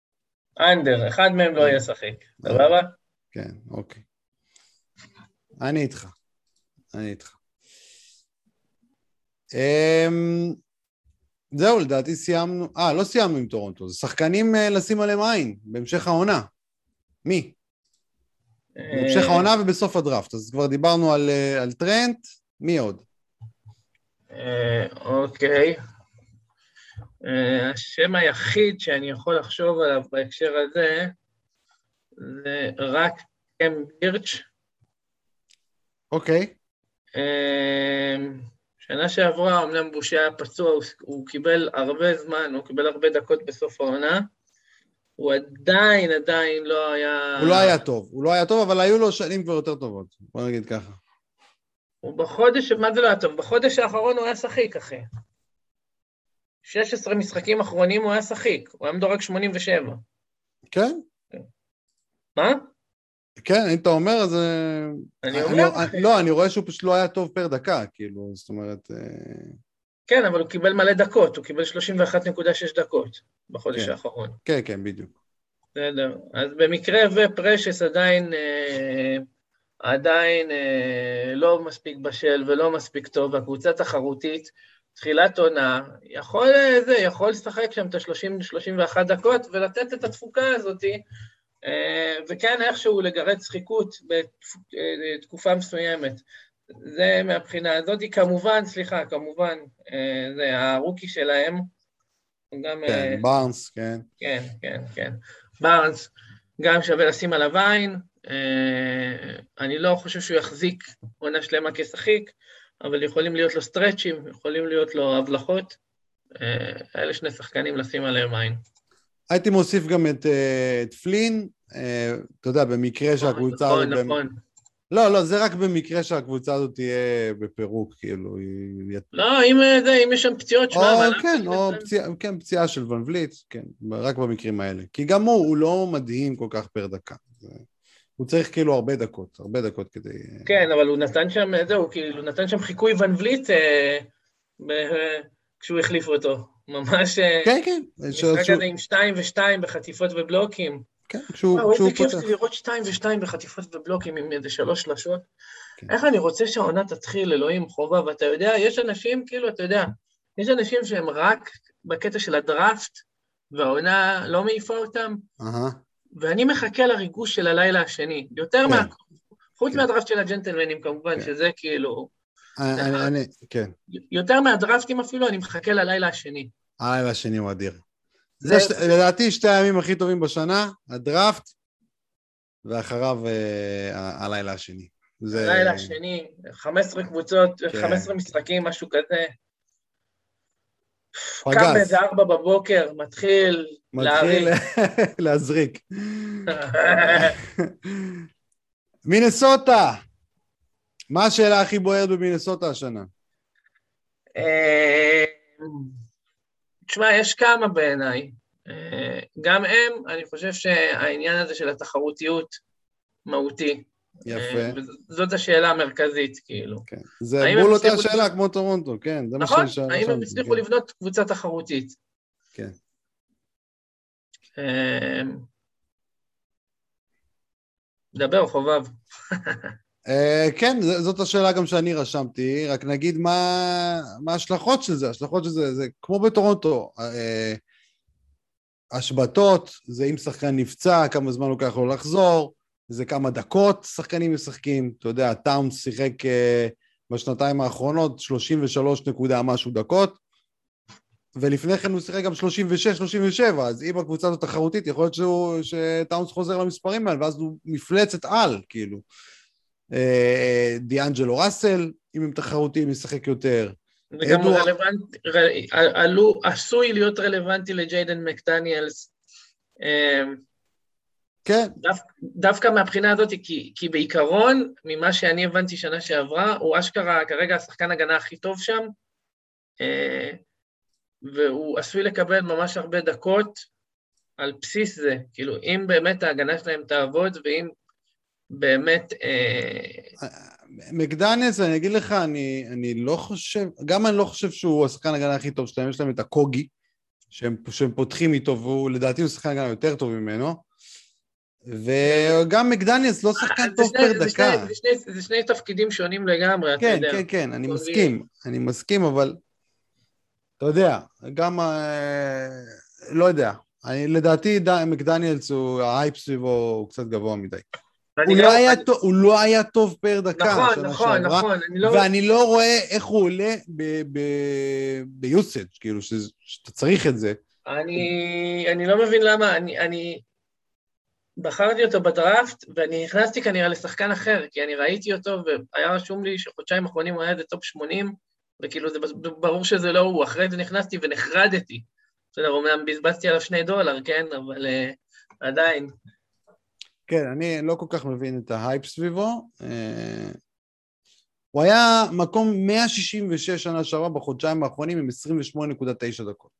אנדר, אחד מהם לא יהיה שחיק, סבבה? כן, אוקיי. אני איתך. אני איתך. Um, זהו, לדעתי סיימנו, אה, לא סיימנו עם טורונטו, זה שחקנים אה, לשים עליהם עין, בהמשך העונה. מי? בהמשך אה, העונה ובסוף הדראפט. אז כבר דיברנו על, אה, על טרנט, מי עוד? אוקיי. אה, השם היחיד שאני יכול לחשוב עליו בהקשר הזה, זה רק קם בירץ'. אוקיי. אה, שנה שעברה, אמנם בושה היה פצוע, הוא, הוא קיבל הרבה זמן, הוא קיבל הרבה דקות בסוף העונה. הוא עדיין, עדיין לא היה... הוא לא היה טוב, הוא לא היה טוב, אבל היו לו שנים כבר יותר טובות, בוא נגיד ככה. הוא בחודש, מה זה לא היה טוב? בחודש האחרון הוא היה שחיק, אחי. 16 משחקים אחרונים הוא היה שחיק, הוא היה מדורג 87. כן? מה? כן, אם אתה אומר, אז... אה, אני אומר, אני- אחי. לא, אני רואה שהוא פשוט לא היה טוב פר דקה, כאילו, זאת אומרת... אה, כן, אבל הוא קיבל מלא דקות, הוא קיבל 31.6 דקות בחודש כן. האחרון. כן, כן, בדיוק. בסדר. אז במקרה ופרשס עדיין, אה, עדיין אה, לא מספיק בשל ולא מספיק טוב, והקבוצה תחרותית, תחילת עונה, יכול, אה, זה, יכול לשחק שם את ה-30-31 דקות ולתת את התפוקה הזאת, אה, וכן איכשהו לגרד שחיקות בתקופה מסוימת. זה מהבחינה הזאת, כמובן, סליחה, כמובן, אה, זה הרוקי שלהם, גם... אה, כן, בארנס, כן. כן, כן, כן. בארנס, גם שווה לשים עליו עין. אה, אני לא חושב שהוא יחזיק עונה שלמה כשחיק, אבל יכולים להיות לו סטרצ'ים, יכולים להיות לו הבלחות. אה, אלה שני שחקנים לשים עליהם עין. הייתי מוסיף גם את, אה, את פלין, אה, אתה יודע, במקרה שהקבוצה נכון. באמת- נכון. לא, לא, זה רק במקרה שהקבוצה הזאת תהיה בפירוק, כאילו, היא... לא, אם זה, אם יש שם פציעות, שמע, אבל... כן, או פציעה, כן, פציעה של ון וליט, כן, רק במקרים האלה. כי גם הוא, הוא לא מדהים כל כך פר דקה. זה- הוא צריך כאילו הרבה דקות, הרבה דקות כדי... כן, אבל הוא נתן שם, זהו, כאילו, נתן שם חיקוי ון וליט אה, ב- כשהוא החליף אותו. ממש... אה, כן, כן. משחק שהוא- עם שתיים ושתיים בחטיפות ובלוקים. כן, כשהוא וואו, כשהוא איזה כיף פותח. זה לראות שתיים ושתיים בחטיפות ובלוקים עם איזה שלוש שלשות. כן. איך אני רוצה שהעונה תתחיל, אלוהים חובה, ואתה יודע, יש אנשים, כאילו, אתה יודע, יש אנשים שהם רק בקטע של הדראפט, והעונה לא מעיפה אותם, אהה, ואני מחכה לריגוש של הלילה השני. יותר כן. מה... חוץ כן. מהדראפט של הג'נטלמנים, כמובן, כן. שזה כאילו... אני- אני- אני, כן. יותר מהדראפטים אפילו, אני מחכה ללילה השני. הלילה השני הוא אדיר. זה- ש- לדעתי שתי הימים הכי טובים בשנה, הדראפט, ואחריו אה, הלילה השני. זה- הלילה השני, 15 קבוצות, כן. 15 משחקים, משהו כזה. קם פגז, באיזה ארבע בבוקר, מתחיל מתחיל. להזריק. מינסוטה, מה השאלה הכי בוערת במינסוטה השנה? אה, תשמע, יש כמה בעיניי. אה, גם הם, אני חושב שהעניין הזה של התחרותיות מהותי. יפה. אה, זאת השאלה המרכזית, כאילו. כן. זה בול אותה הצליחו שאלה לבנות- כמו טורונטו, כן. זה מה נכון? ששאלתי, האם הם הצליחו כן. לבנות קבוצה תחרותית? כן. אה, דבר, חובב. אה, כן, זאת השאלה גם שאני רשמתי, רק נגיד מה מה ההשלכות של זה, ההשלכות של זה, זה כמו בטורונטו, אה, השבתות, זה אם שחקן נפצע, כמה זמן לוקח לו לחזור, זה כמה דקות שחקנים משחקים, אתה יודע, טאונס שיחק אה, בשנתיים האחרונות 33 נקודה משהו דקות, ולפני כן הוא שיחק גם 36-37, אז אם הקבוצה הזאת תחרותית, יכול להיות שהוא- שטאונס חוזר למספרים האלה, ואז הוא מפלצת על, כאילו. אה, דיאנג'לו ראסל, אם הם תחרותיים, ישחק יותר. זה גם אדוארד- רלוונטי, ר- עלו, עשוי להיות רלוונטי לג'יידן מקדניאלס. כן, דו, דווקא מהבחינה הזאת, כי, כי בעיקרון, ממה שאני הבנתי שנה שעברה, הוא אשכרה כרגע השחקן הגנה הכי טוב שם, אה, והוא עשוי לקבל ממש הרבה דקות על בסיס זה. כאילו, אם באמת ההגנה שלהם תעבוד, ואם באמת... אה, מקדניאלס, אני אגיד לך, אני, אני לא חושב, גם אני לא חושב שהוא השחקן הגנה הכי טוב שלהם, יש להם את הקוגי, שהם, שהם פותחים איתו, והוא לדעתי הוא שחקן הגנה יותר טוב ממנו. וגם מקדניאלס לא שחקן זה טוב פר דקה. זה שני- תפקידים שונים לגמרי, אתה כן, יודע. כן, כן, אני טובים. מסכים, אני מסכים, אבל אתה יודע, גם, אה, לא יודע, אני, לדעתי מקדניאלס הוא, ההייפ סביבו הוא קצת גבוה מדי. הוא לא, היה טוב, הוא לא היה טוב per דקה נכון, נכון, שעברה, נכון, אני לא... ואני לא רואה איך הוא עולה ב usage, כאילו, שאתה צריך את זה. אני, אני לא מבין למה, אני, אני בחרתי אותו בדראפט, ואני נכנסתי כנראה לשחקן אחר, כי אני ראיתי אותו, והיה רשום לי שחודשיים האחרונים הוא היה איזה top 80, וכאילו זה ברור שזה לא הוא, אחרי זה נכנסתי ונחרדתי. בסדר, אומנם בזבזתי עליו שני דולר, כן, אבל uh, עדיין. כן, אני לא כל כך מבין את ההייפ סביבו. אה, הוא היה מקום 166 שנה שעברה בחודשיים האחרונים עם 28.9 דקות.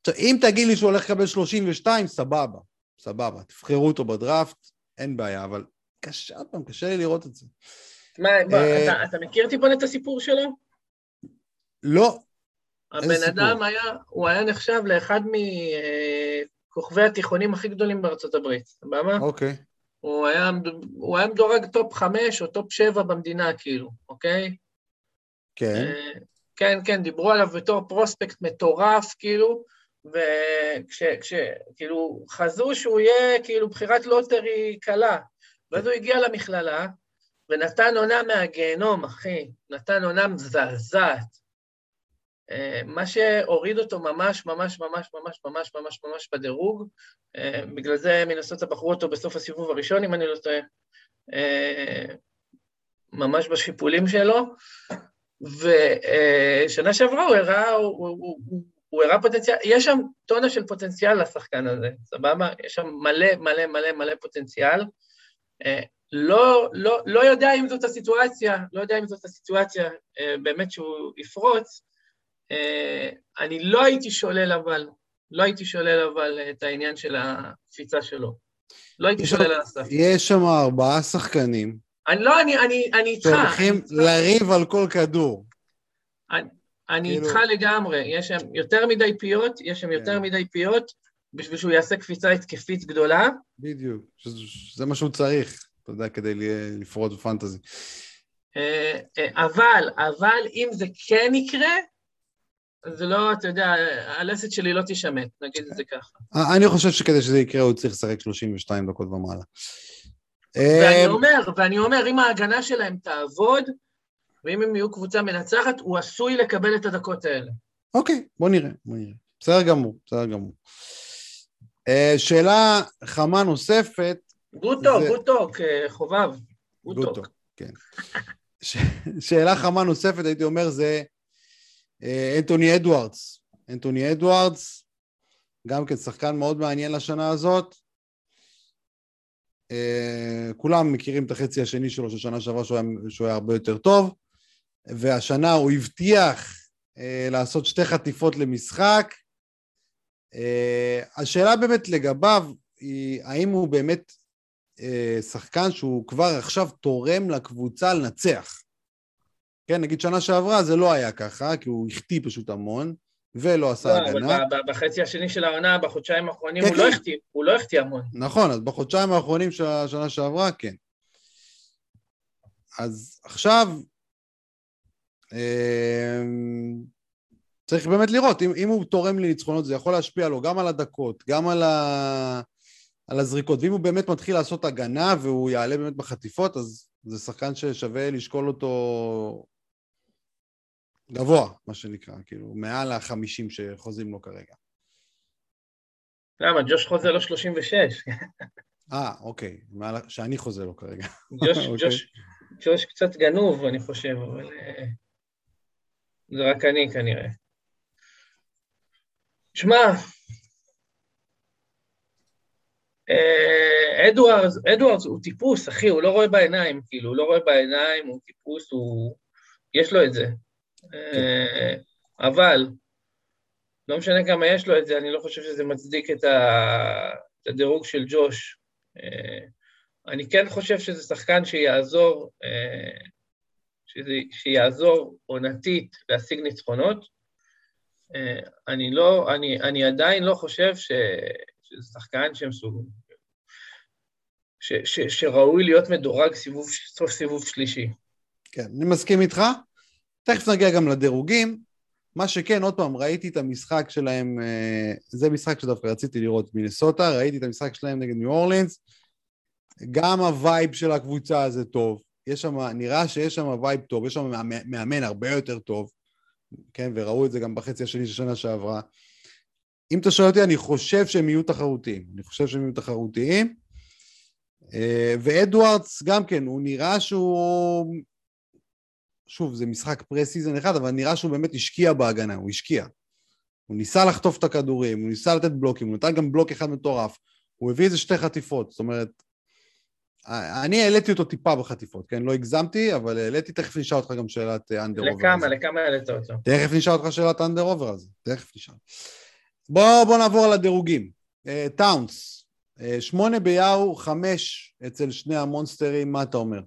עכשיו, אם תגיד לי שהוא הולך לקבל 32, סבבה, סבבה. תבחרו אותו בדראפט, אין בעיה, אבל קשה, עוד פעם, קשה לי לראות את זה. מה, אה, אתה, מכיר טיפונת את הסיפור שלו? לא, הבן? אדם היה, הוא היה נחשב לאחד מכוכבי התיכונים הכי גדולים בארצות הברית, סבבה? אוקיי. הוא היה, הוא היה מדורג top חמש או top שבע במדינה, כאילו, אוקיי? כן, אה, כן, כן, דיברו עליו בתור prospect מטורף, כאילו, וכשכאילו חזו שהוא יהיה כאילו בחירת lottery קלה, ואז הוא הגיע למכללה ונתן עונה מהגיהנום, אחי, נתן עונה מזעזעת. אה, מה שהוריד אותו ממש, ממש, ממש, ממש, ממש, ממש, ממש בדירוג, אה, בגלל זה מנסות בחרו אותו בסוף הסיבוב הראשון, אם אני לא טועה, אה, ממש בשיפולים שלו, ושנה שעברה הוא הראה, הוא, הוא, הוא, הוא, הראה פוטנציאל, יש שם טונה של פוטנציאל לשחקן הזה, סבבה? יש שם מלא, מלא, מלא, מלא פוטנציאל. לא, לא, לא יודע אם זאת הסיטואציה, לא יודע אם זאת הסיטואציה באמת שהוא יפרוץ, אני לא הייתי שולל אבל, לא הייתי שולל אבל את העניין של הקפיצה שלו. לא הייתי שולל על הסף. יש שם ארבעה שחקנים אני לא, אני, אני, אני איתך. שהולכים לריב על כל כדור. אני, אני כאילו- איתך לגמרי, יש שם יותר מדי פיות, יש שם יותר כן. מדי פיות בשביל שהוא יעשה קפיצה התקפית גדולה. בדיוק, זה מה שהוא צריך, אתה יודע, כדי לפרוט בפנטזי. אה, אה, אבל, אבל אם זה כן יקרה, זה לא, אתה יודע, הלסת שלי לא תישמט, נגיד את זה ככה. אני חושב שכדי שזה יקרה הוא צריך לשחק 32 דקות ומעלה. ואני אה, אומר, ואני אומר, אם ההגנה שלהם תעבוד, ואם הם יהיו קבוצה מנצחת, הוא עשוי לקבל את הדקות האלה. אוקיי, בוא נראה, בוא נראה. בסדר גמור, בסדר גמור. אה, שאלה חמה נוספת, גוטו, זה- גוטו, חובב. גוטו. גוטו, כן. ש- שאלה חמה נוספת, הייתי אומר, זה אה, אנטוני אדוארדס. אנטוני אדוארדס, גם כן שחקן מאוד מעניין לשנה הזאת. אה, כולם מכירים את החצי השני שלו של שנה שעברה שהוא היה, שהוא היה הרבה יותר טוב, והשנה הוא הבטיח אה, לעשות שתי חטיפות למשחק. אה, השאלה באמת לגביו היא האם הוא באמת אה, שחקן שהוא כבר עכשיו תורם לקבוצה לנצח. כן, נגיד שנה שעברה זה לא היה ככה, כי הוא החטיא פשוט המון, ולא עשה לא, אבל הגנה. ב- בחצי השני של העונה, בחודשיים האחרונים, כן, הוא לא כן. החטיא, הוא לא החטיא המון. נכון, אז בחודשיים האחרונים של השנה שעברה, כן. אז עכשיו, צריך באמת לראות, אם, אם הוא תורם לניצחונות, זה יכול להשפיע לו גם על הדקות, גם על, ה, על הזריקות, ואם הוא באמת מתחיל לעשות הגנה והוא יעלה באמת בחטיפות, אז זה שחקן ששווה לשקול אותו גבוה, מה שנקרא, כאילו, מעל החמישים שחוזים לו כרגע. למה? ג'וש חוזה לו 36. אה, אוקיי, שאני חוזה לו כרגע. ג'וש, אוקיי. ג'וש, ג'וש קצת גנוב, אני חושב, אבל אה, זה רק אני כנראה. שמע, אה, אדוארדס, אדוארדס הוא טיפוס, אחי, הוא לא רואה בעיניים, כאילו, הוא לא רואה בעיניים, הוא טיפוס, הוא... יש לו את זה. אה, אבל, לא משנה כמה יש לו את זה, אני לא חושב שזה מצדיק את את הדירוג של ג'וש. אה, אני כן חושב שזה שחקן שיעזור, שזה, שיעזור עונתית להשיג ניצחונות. אה, אני לא, אני, אני עדיין לא חושב ש, שזה שחקן שמסוג... ש, ש, שראוי להיות מדורג סיבוב, סוף סיבוב שלישי. כן, אני מסכים איתך. תכף נגיע גם לדירוגים. מה שכן, עוד פעם, ראיתי את המשחק שלהם, אה, זה משחק שדווקא רציתי לראות מינסוטה, ראיתי את המשחק שלהם נגד ניו אורלינס, גם ה vibe של הקבוצה הזה טוב, יש שם, נראה שיש שם vibe טוב, יש שם מאמן הרבה יותר טוב, כן, וראו את זה גם בחצי השני של שנה שעברה. אם אתה שואל אותי, אני חושב שהם יהיו תחרותיים. אני חושב שהם יהיו תחרותיים. אה, ואדוארדס גם כן, הוא נראה שהוא... שוב, זה משחק preseason אחד, אבל נראה שהוא באמת השקיע בהגנה, הוא השקיע. הוא ניסה לחטוף את הכדורים, הוא ניסה לתת בלוקים, הוא נתן גם בלוק אחד מטורף. הוא הביא איזה שתי חטיפות, זאת אומרת, אני העליתי אותו טיפה בחטיפות, כן? לא הגזמתי, אבל העליתי, תכף נשאל אותך גם שאלת under over. לכמה, לכמה העלית אותו? תכף נשאל אותך שאלת under over הזה, תכף נשאל. בוא, בוא נעבור על הדירוגים. טאונס, uh, uh, שמונה ביאהו, חמש אצל שני המונסטרים, מה אתה אומר?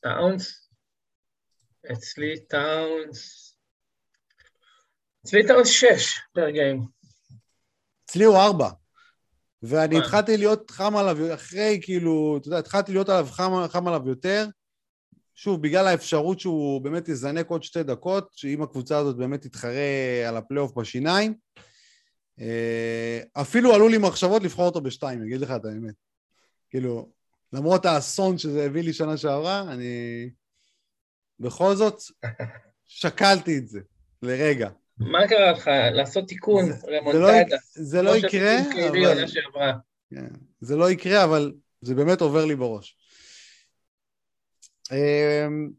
טאונס? אצלי טאונס... אצלי טאונס שש per game. אצלי הוא ארבע. ואני התחלתי להיות חם עליו אחרי, כאילו, אתה יודע, התחלתי להיות עליו חם, חם עליו יותר. שוב, בגלל האפשרות שהוא באמת יזנק עוד שתי דקות, שאם הקבוצה הזאת באמת תתחרה על הפלייאוף בשיניים. אה, אפילו עלו לי מחשבות לבחור אותו בשתיים, אגיד לך את האמת. כאילו, למרות האסון שזה הביא לי שנה שעברה, אני... בכל זאת, שקלתי את זה לרגע. מה קרה לך? לעשות תיקון, רמונטדה. זה לא יקרה, אבל... כן, זה לא יקרה, אבל זה באמת עובר לי בראש. אמ,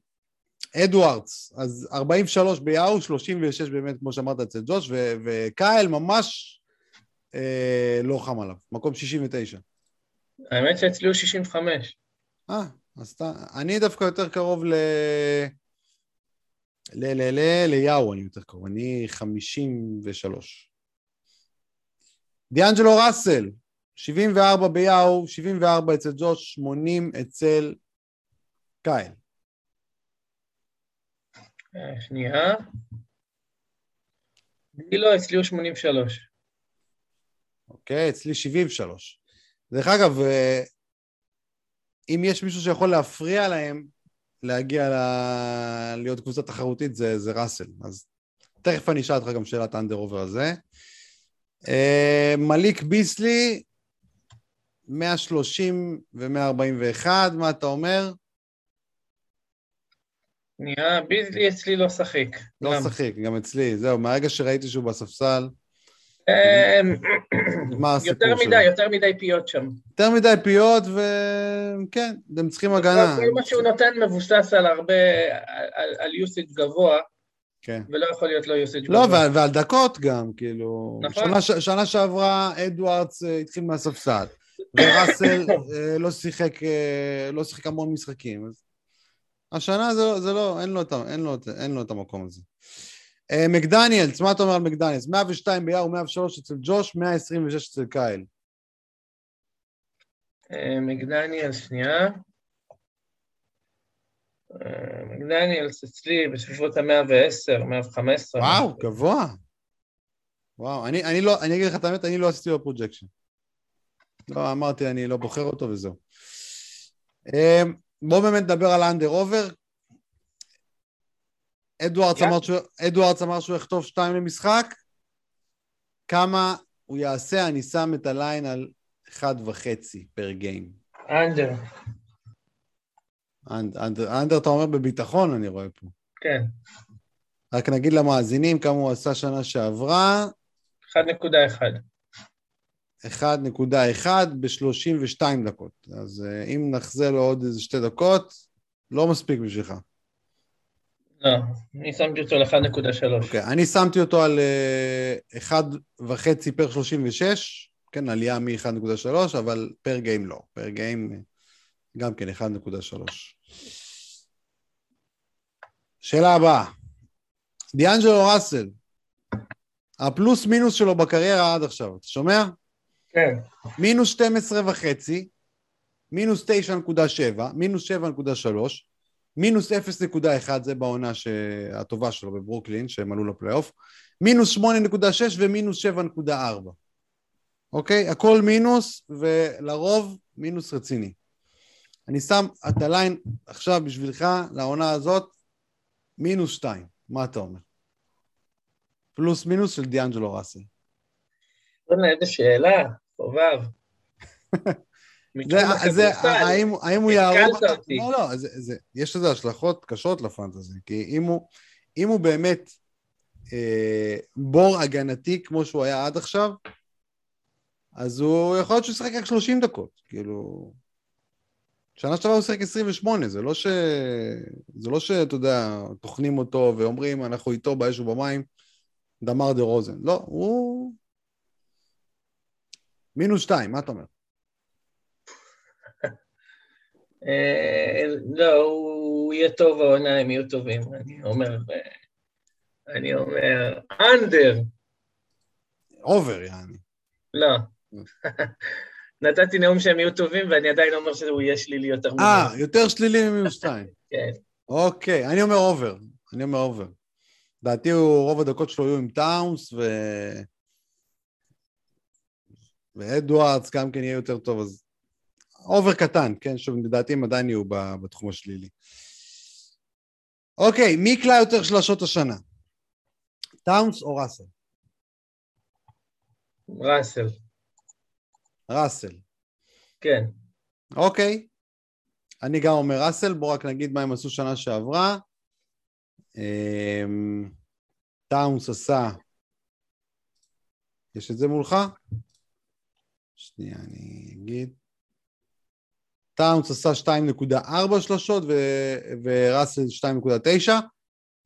אדוארדס, אז 43 ביאו, 36 באמת, כמו שאמרת, אצל ג'וש, וקייל ממש אה, לא חם עליו, מקום 69. האמת שאצלי הוא 65. אה, אז אתה... אני דווקא יותר קרוב ל... ל... ל... ל... ליאו אני יותר קרוב, אני 53. דיאנג'לו ראסל, 74 ביאו, 74 אצל ג'וש, 80 אצל קייל. אה, שנייה. לא, אצלי הוא 83. אוקיי, אצלי 73. דרך אגב, אה, אם יש מישהו שיכול להפריע להם להגיע ל... להיות קבוצה תחרותית, זה, זה ראסל. אז תכף אני אשאל אותך גם שאלת האנדר אובר הזה. אה, מליק ביסלי, 130 ו-141, מה אתה אומר? נראה, ביזלי אצלי לא שחיק. לא שחיק, גם אצלי, זהו, מהרגע שראיתי שהוא בספסל... אמ, מה הסיפור? יותר מדי, יותר מדי פיות שם. יותר מדי פיות, וכן, הם צריכים הגנה. כל מה שהוא נותן מבוסס על הרבה, על usage גבוה. כן. ולא יכול להיות לא, גבוה. לא, ועל דקות גם, כאילו... נכון. שנה, שנה שעברה אדוארדס אה, התחיל מהספסל, וראסל אה, לא שיחק, אה, לא שיחק המון משחקים, אז השנה זה, לא, זה לא, אין לו, אין, לו, אין לו את המקום הזה. Uh, מקדניאלס, מה אתה אומר על מקדניאלס? 102 ביאהו, 103 אצל ג'וש, 126 אצל קייל. Uh, מקדניאלס, שנייה. Uh, מקדניאלס אצלי בסביבות ה-110, 115. וואו, גבוה. וואו, אני, אני לא, אני אגיד לך את האמת, אני לא עשיתי לו projection. לא, אמרתי, אני לא בוחר אותו וזהו. בואו באמת נדבר על ה under over. אדוארדס אמר, שהוא, יכתוב שתיים למשחק. כמה הוא יעשה, אני שם את הליין על אחד וחצי פר גיים. אנדר. אנדר, אתה אומר בביטחון, אני רואה פה. כן. רק נגיד למאזינים כמה הוא עשה שנה שעברה. 1.1. 1.1 ב-32 דקות. אז uh, אם נחזה לו עוד איזה שתי דקות, לא מספיק בשבילך. לא, אני שמתי אותו על 1.3. אוקיי, אני שמתי אותו על uh, אה, 1.5 פר 36, כן, עלייה מ-1.3, אבל פר גיים לא. פר גיים גם כן 1.3. שאלה הבאה, דיאנג'לו ראסל, הפלוס מינוס שלו בקריירה עד עכשיו, אתה שומע? כן. מינוס 12 וחצי, מינוס 9.7, מינוס 7.3, מינוס 0.1, זה בעונה הטובה שלו בברוקלין, שהם עלו לפלייאוף, מינוס 8.6 ומינוס 7.4. אוקיי? הכל מינוס, ולרוב מינוס רציני. אני שם את הליין עכשיו בשבילך, לעונה הזאת, מינוס 2. מה אתה אומר? פלוס מינוס של דיאנג'לו ראסל. בוא'נה, איזה שאלה, חובב. זה, זה, האם, האם הוא. התקלת אותי. לא, לא, זה, זה, יש לזה השלכות קשות לפנטזי, כי אם הוא, אם הוא באמת אה, בור הגנתי כמו שהוא היה עד עכשיו, אז הוא יכול להיות שהוא ישחק רק 30 דקות, כאילו... שנה שעברה הוא שיחק 28, זה לא ש... זה לא שאתה יודע, טוחנים אותו ואומרים, אנחנו איתו באש ובמים, דמר דה רוזן. לא, הוא... מינוס שתיים, מה אתה אומר? אה, לא, הוא יהיה טוב העונה, הם יהיו טובים. אני אומר, אה, אני אומר, under. over, יעני. לא. נתתי נאום שהם יהיו טובים, ואני עדיין אומר שהוא יהיה שלילי יותר מזה. אה, יותר שלילי ממינוס שתיים. כן. אוקיי, אני אומר over. אני אומר over. לדעתי הוא, רוב הדקות שלו יהיו עם טאונס, ו... ואדוארדס גם כן יהיה יותר טוב, אז over קטן, כן? שוב, לדעתי הם עדיין יהיו בתחום השלילי. אוקיי, מי יקלע יותר שלשות השנה? טאונס או ראסל? ראסל, ראסל. כן. אוקיי. אני גם אומר ראסל, בואו רק נגיד מה הם עשו שנה שעברה. אמ, טאונס עשה... יש את זה מולך? שנייה, אני אגיד. טאונס עשה 2.4 שלשות ו- וראסל 2.9.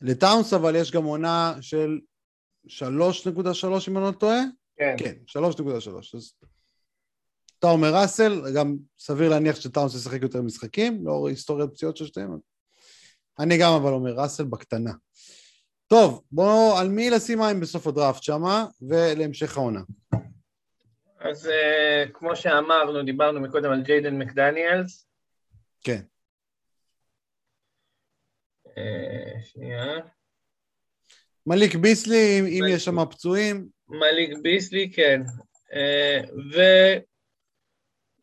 לטאונס אבל יש גם עונה של 3.3 אם אני לא טועה. כן. כן, 3.3. אז אתה אומר ראסל, גם סביר להניח שטאונס ישחק יותר משחקים, לאור היסטוריית פציעות של שתיהם. אני גם אבל אומר ראסל בקטנה. טוב, בואו, על מי לשים מים בסוף הדראפט שמה, ולהמשך העונה. אז uh, כמו שאמרנו, דיברנו מקודם על ג'יידן מקדניאלס. כן. אה, שנייה. מליק ביסלי, אם מליק... יש שם פצועים. מליק ביסלי, כן. אה, ו...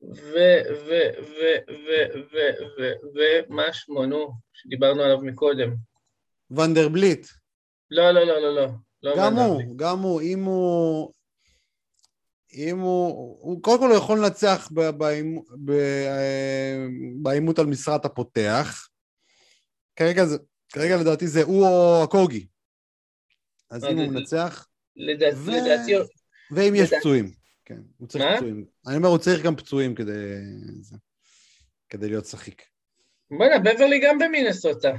ו... ו... ו... ו... ו... ו... ומה שמונו, שדיברנו עליו מקודם. ונדרבליט. לא, לא, לא, לא, לא, לא. גם הוא, גם הוא, אם הוא... אם הוא... הוא קודם כל הוא יכול לנצח אה, בעימות על משרת הפותח. כרגע, זה, כרגע לדעתי זה הוא או הקוגי. אז אז אם הוא מנצח, ו- לדעתי, ואם יש פצועים. כן, הוא צריך מה? פצועים. אני אומר, הוא צריך גם פצועים כדי... זה, כדי להיות שחיק. בוא'נה, בברלי גם במינסוטה.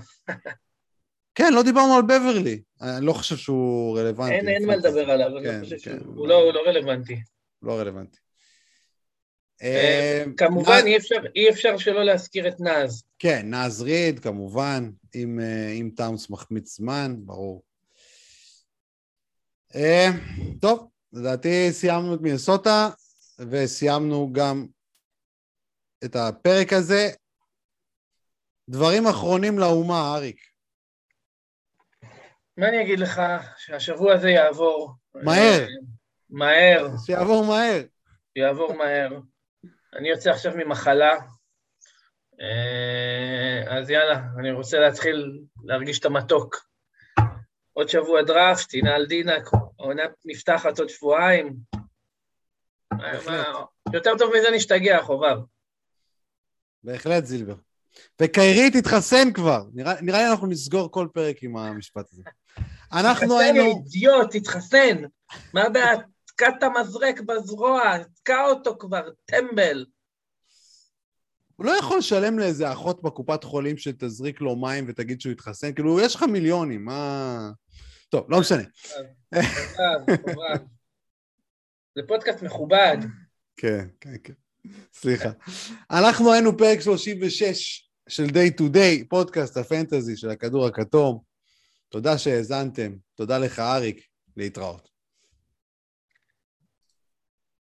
כן, לא דיברנו על בברלי. אני לא חושב שהוא רלוונטי. אין, אין מה לדבר עליו, אני כן, לא חושב כן, שהוא הוא לא- לא הוא לא רלוונטי. לא רלוונטי. אה, אה, כמובן, אי אפשר- אי אפשר שלא להזכיר את נאז. כן, נאז ריד, כמובן, אם, אה, אם טאונס מחמיץ זמן, ברור. טוב, לדעתי סיימנו את מינסוטה, וסיימנו גם את הפרק הזה. דברים אחרונים לאומה, אריק. מה אני אגיד לך? שהשבוע הזה יעבור. מהר. מהר, שיעבור מהר. יעבור מהר. אני יוצא עכשיו ממחלה, אה, אז יאללה, אני רוצה להתחיל להרגיש את המתוק. עוד שבוע דראפט, על דינק, העונה נפתחת עוד שבועיים. יותר טוב מזה נשתגע, חובב. בהחלט, זילבר. וקיירי תתחסן כבר. נראה, נראה לי אנחנו נסגור כל פרק עם המשפט הזה. אנחנו תתחסן, היינו... יא אידיוט, תתחסן. מה הבעיה? תתקע את המזרק בזרוע, תתקע אותו כבר, טמבל. הוא לא יכול לשלם לאיזה אחות בקופת חולים שתזריק לו מים ותגיד שהוא יתחסן, כאילו, יש לך מיליונים, מה... טוב, לא משנה. זה פודקאסט מכובד. כן, כן, כן. סליחה. אנחנו היינו פרק 36 של Day to Day, פודקאסט הפנטזי של הכדור הכתום. תודה שהאזנתם, תודה לך, אריק, להתראות.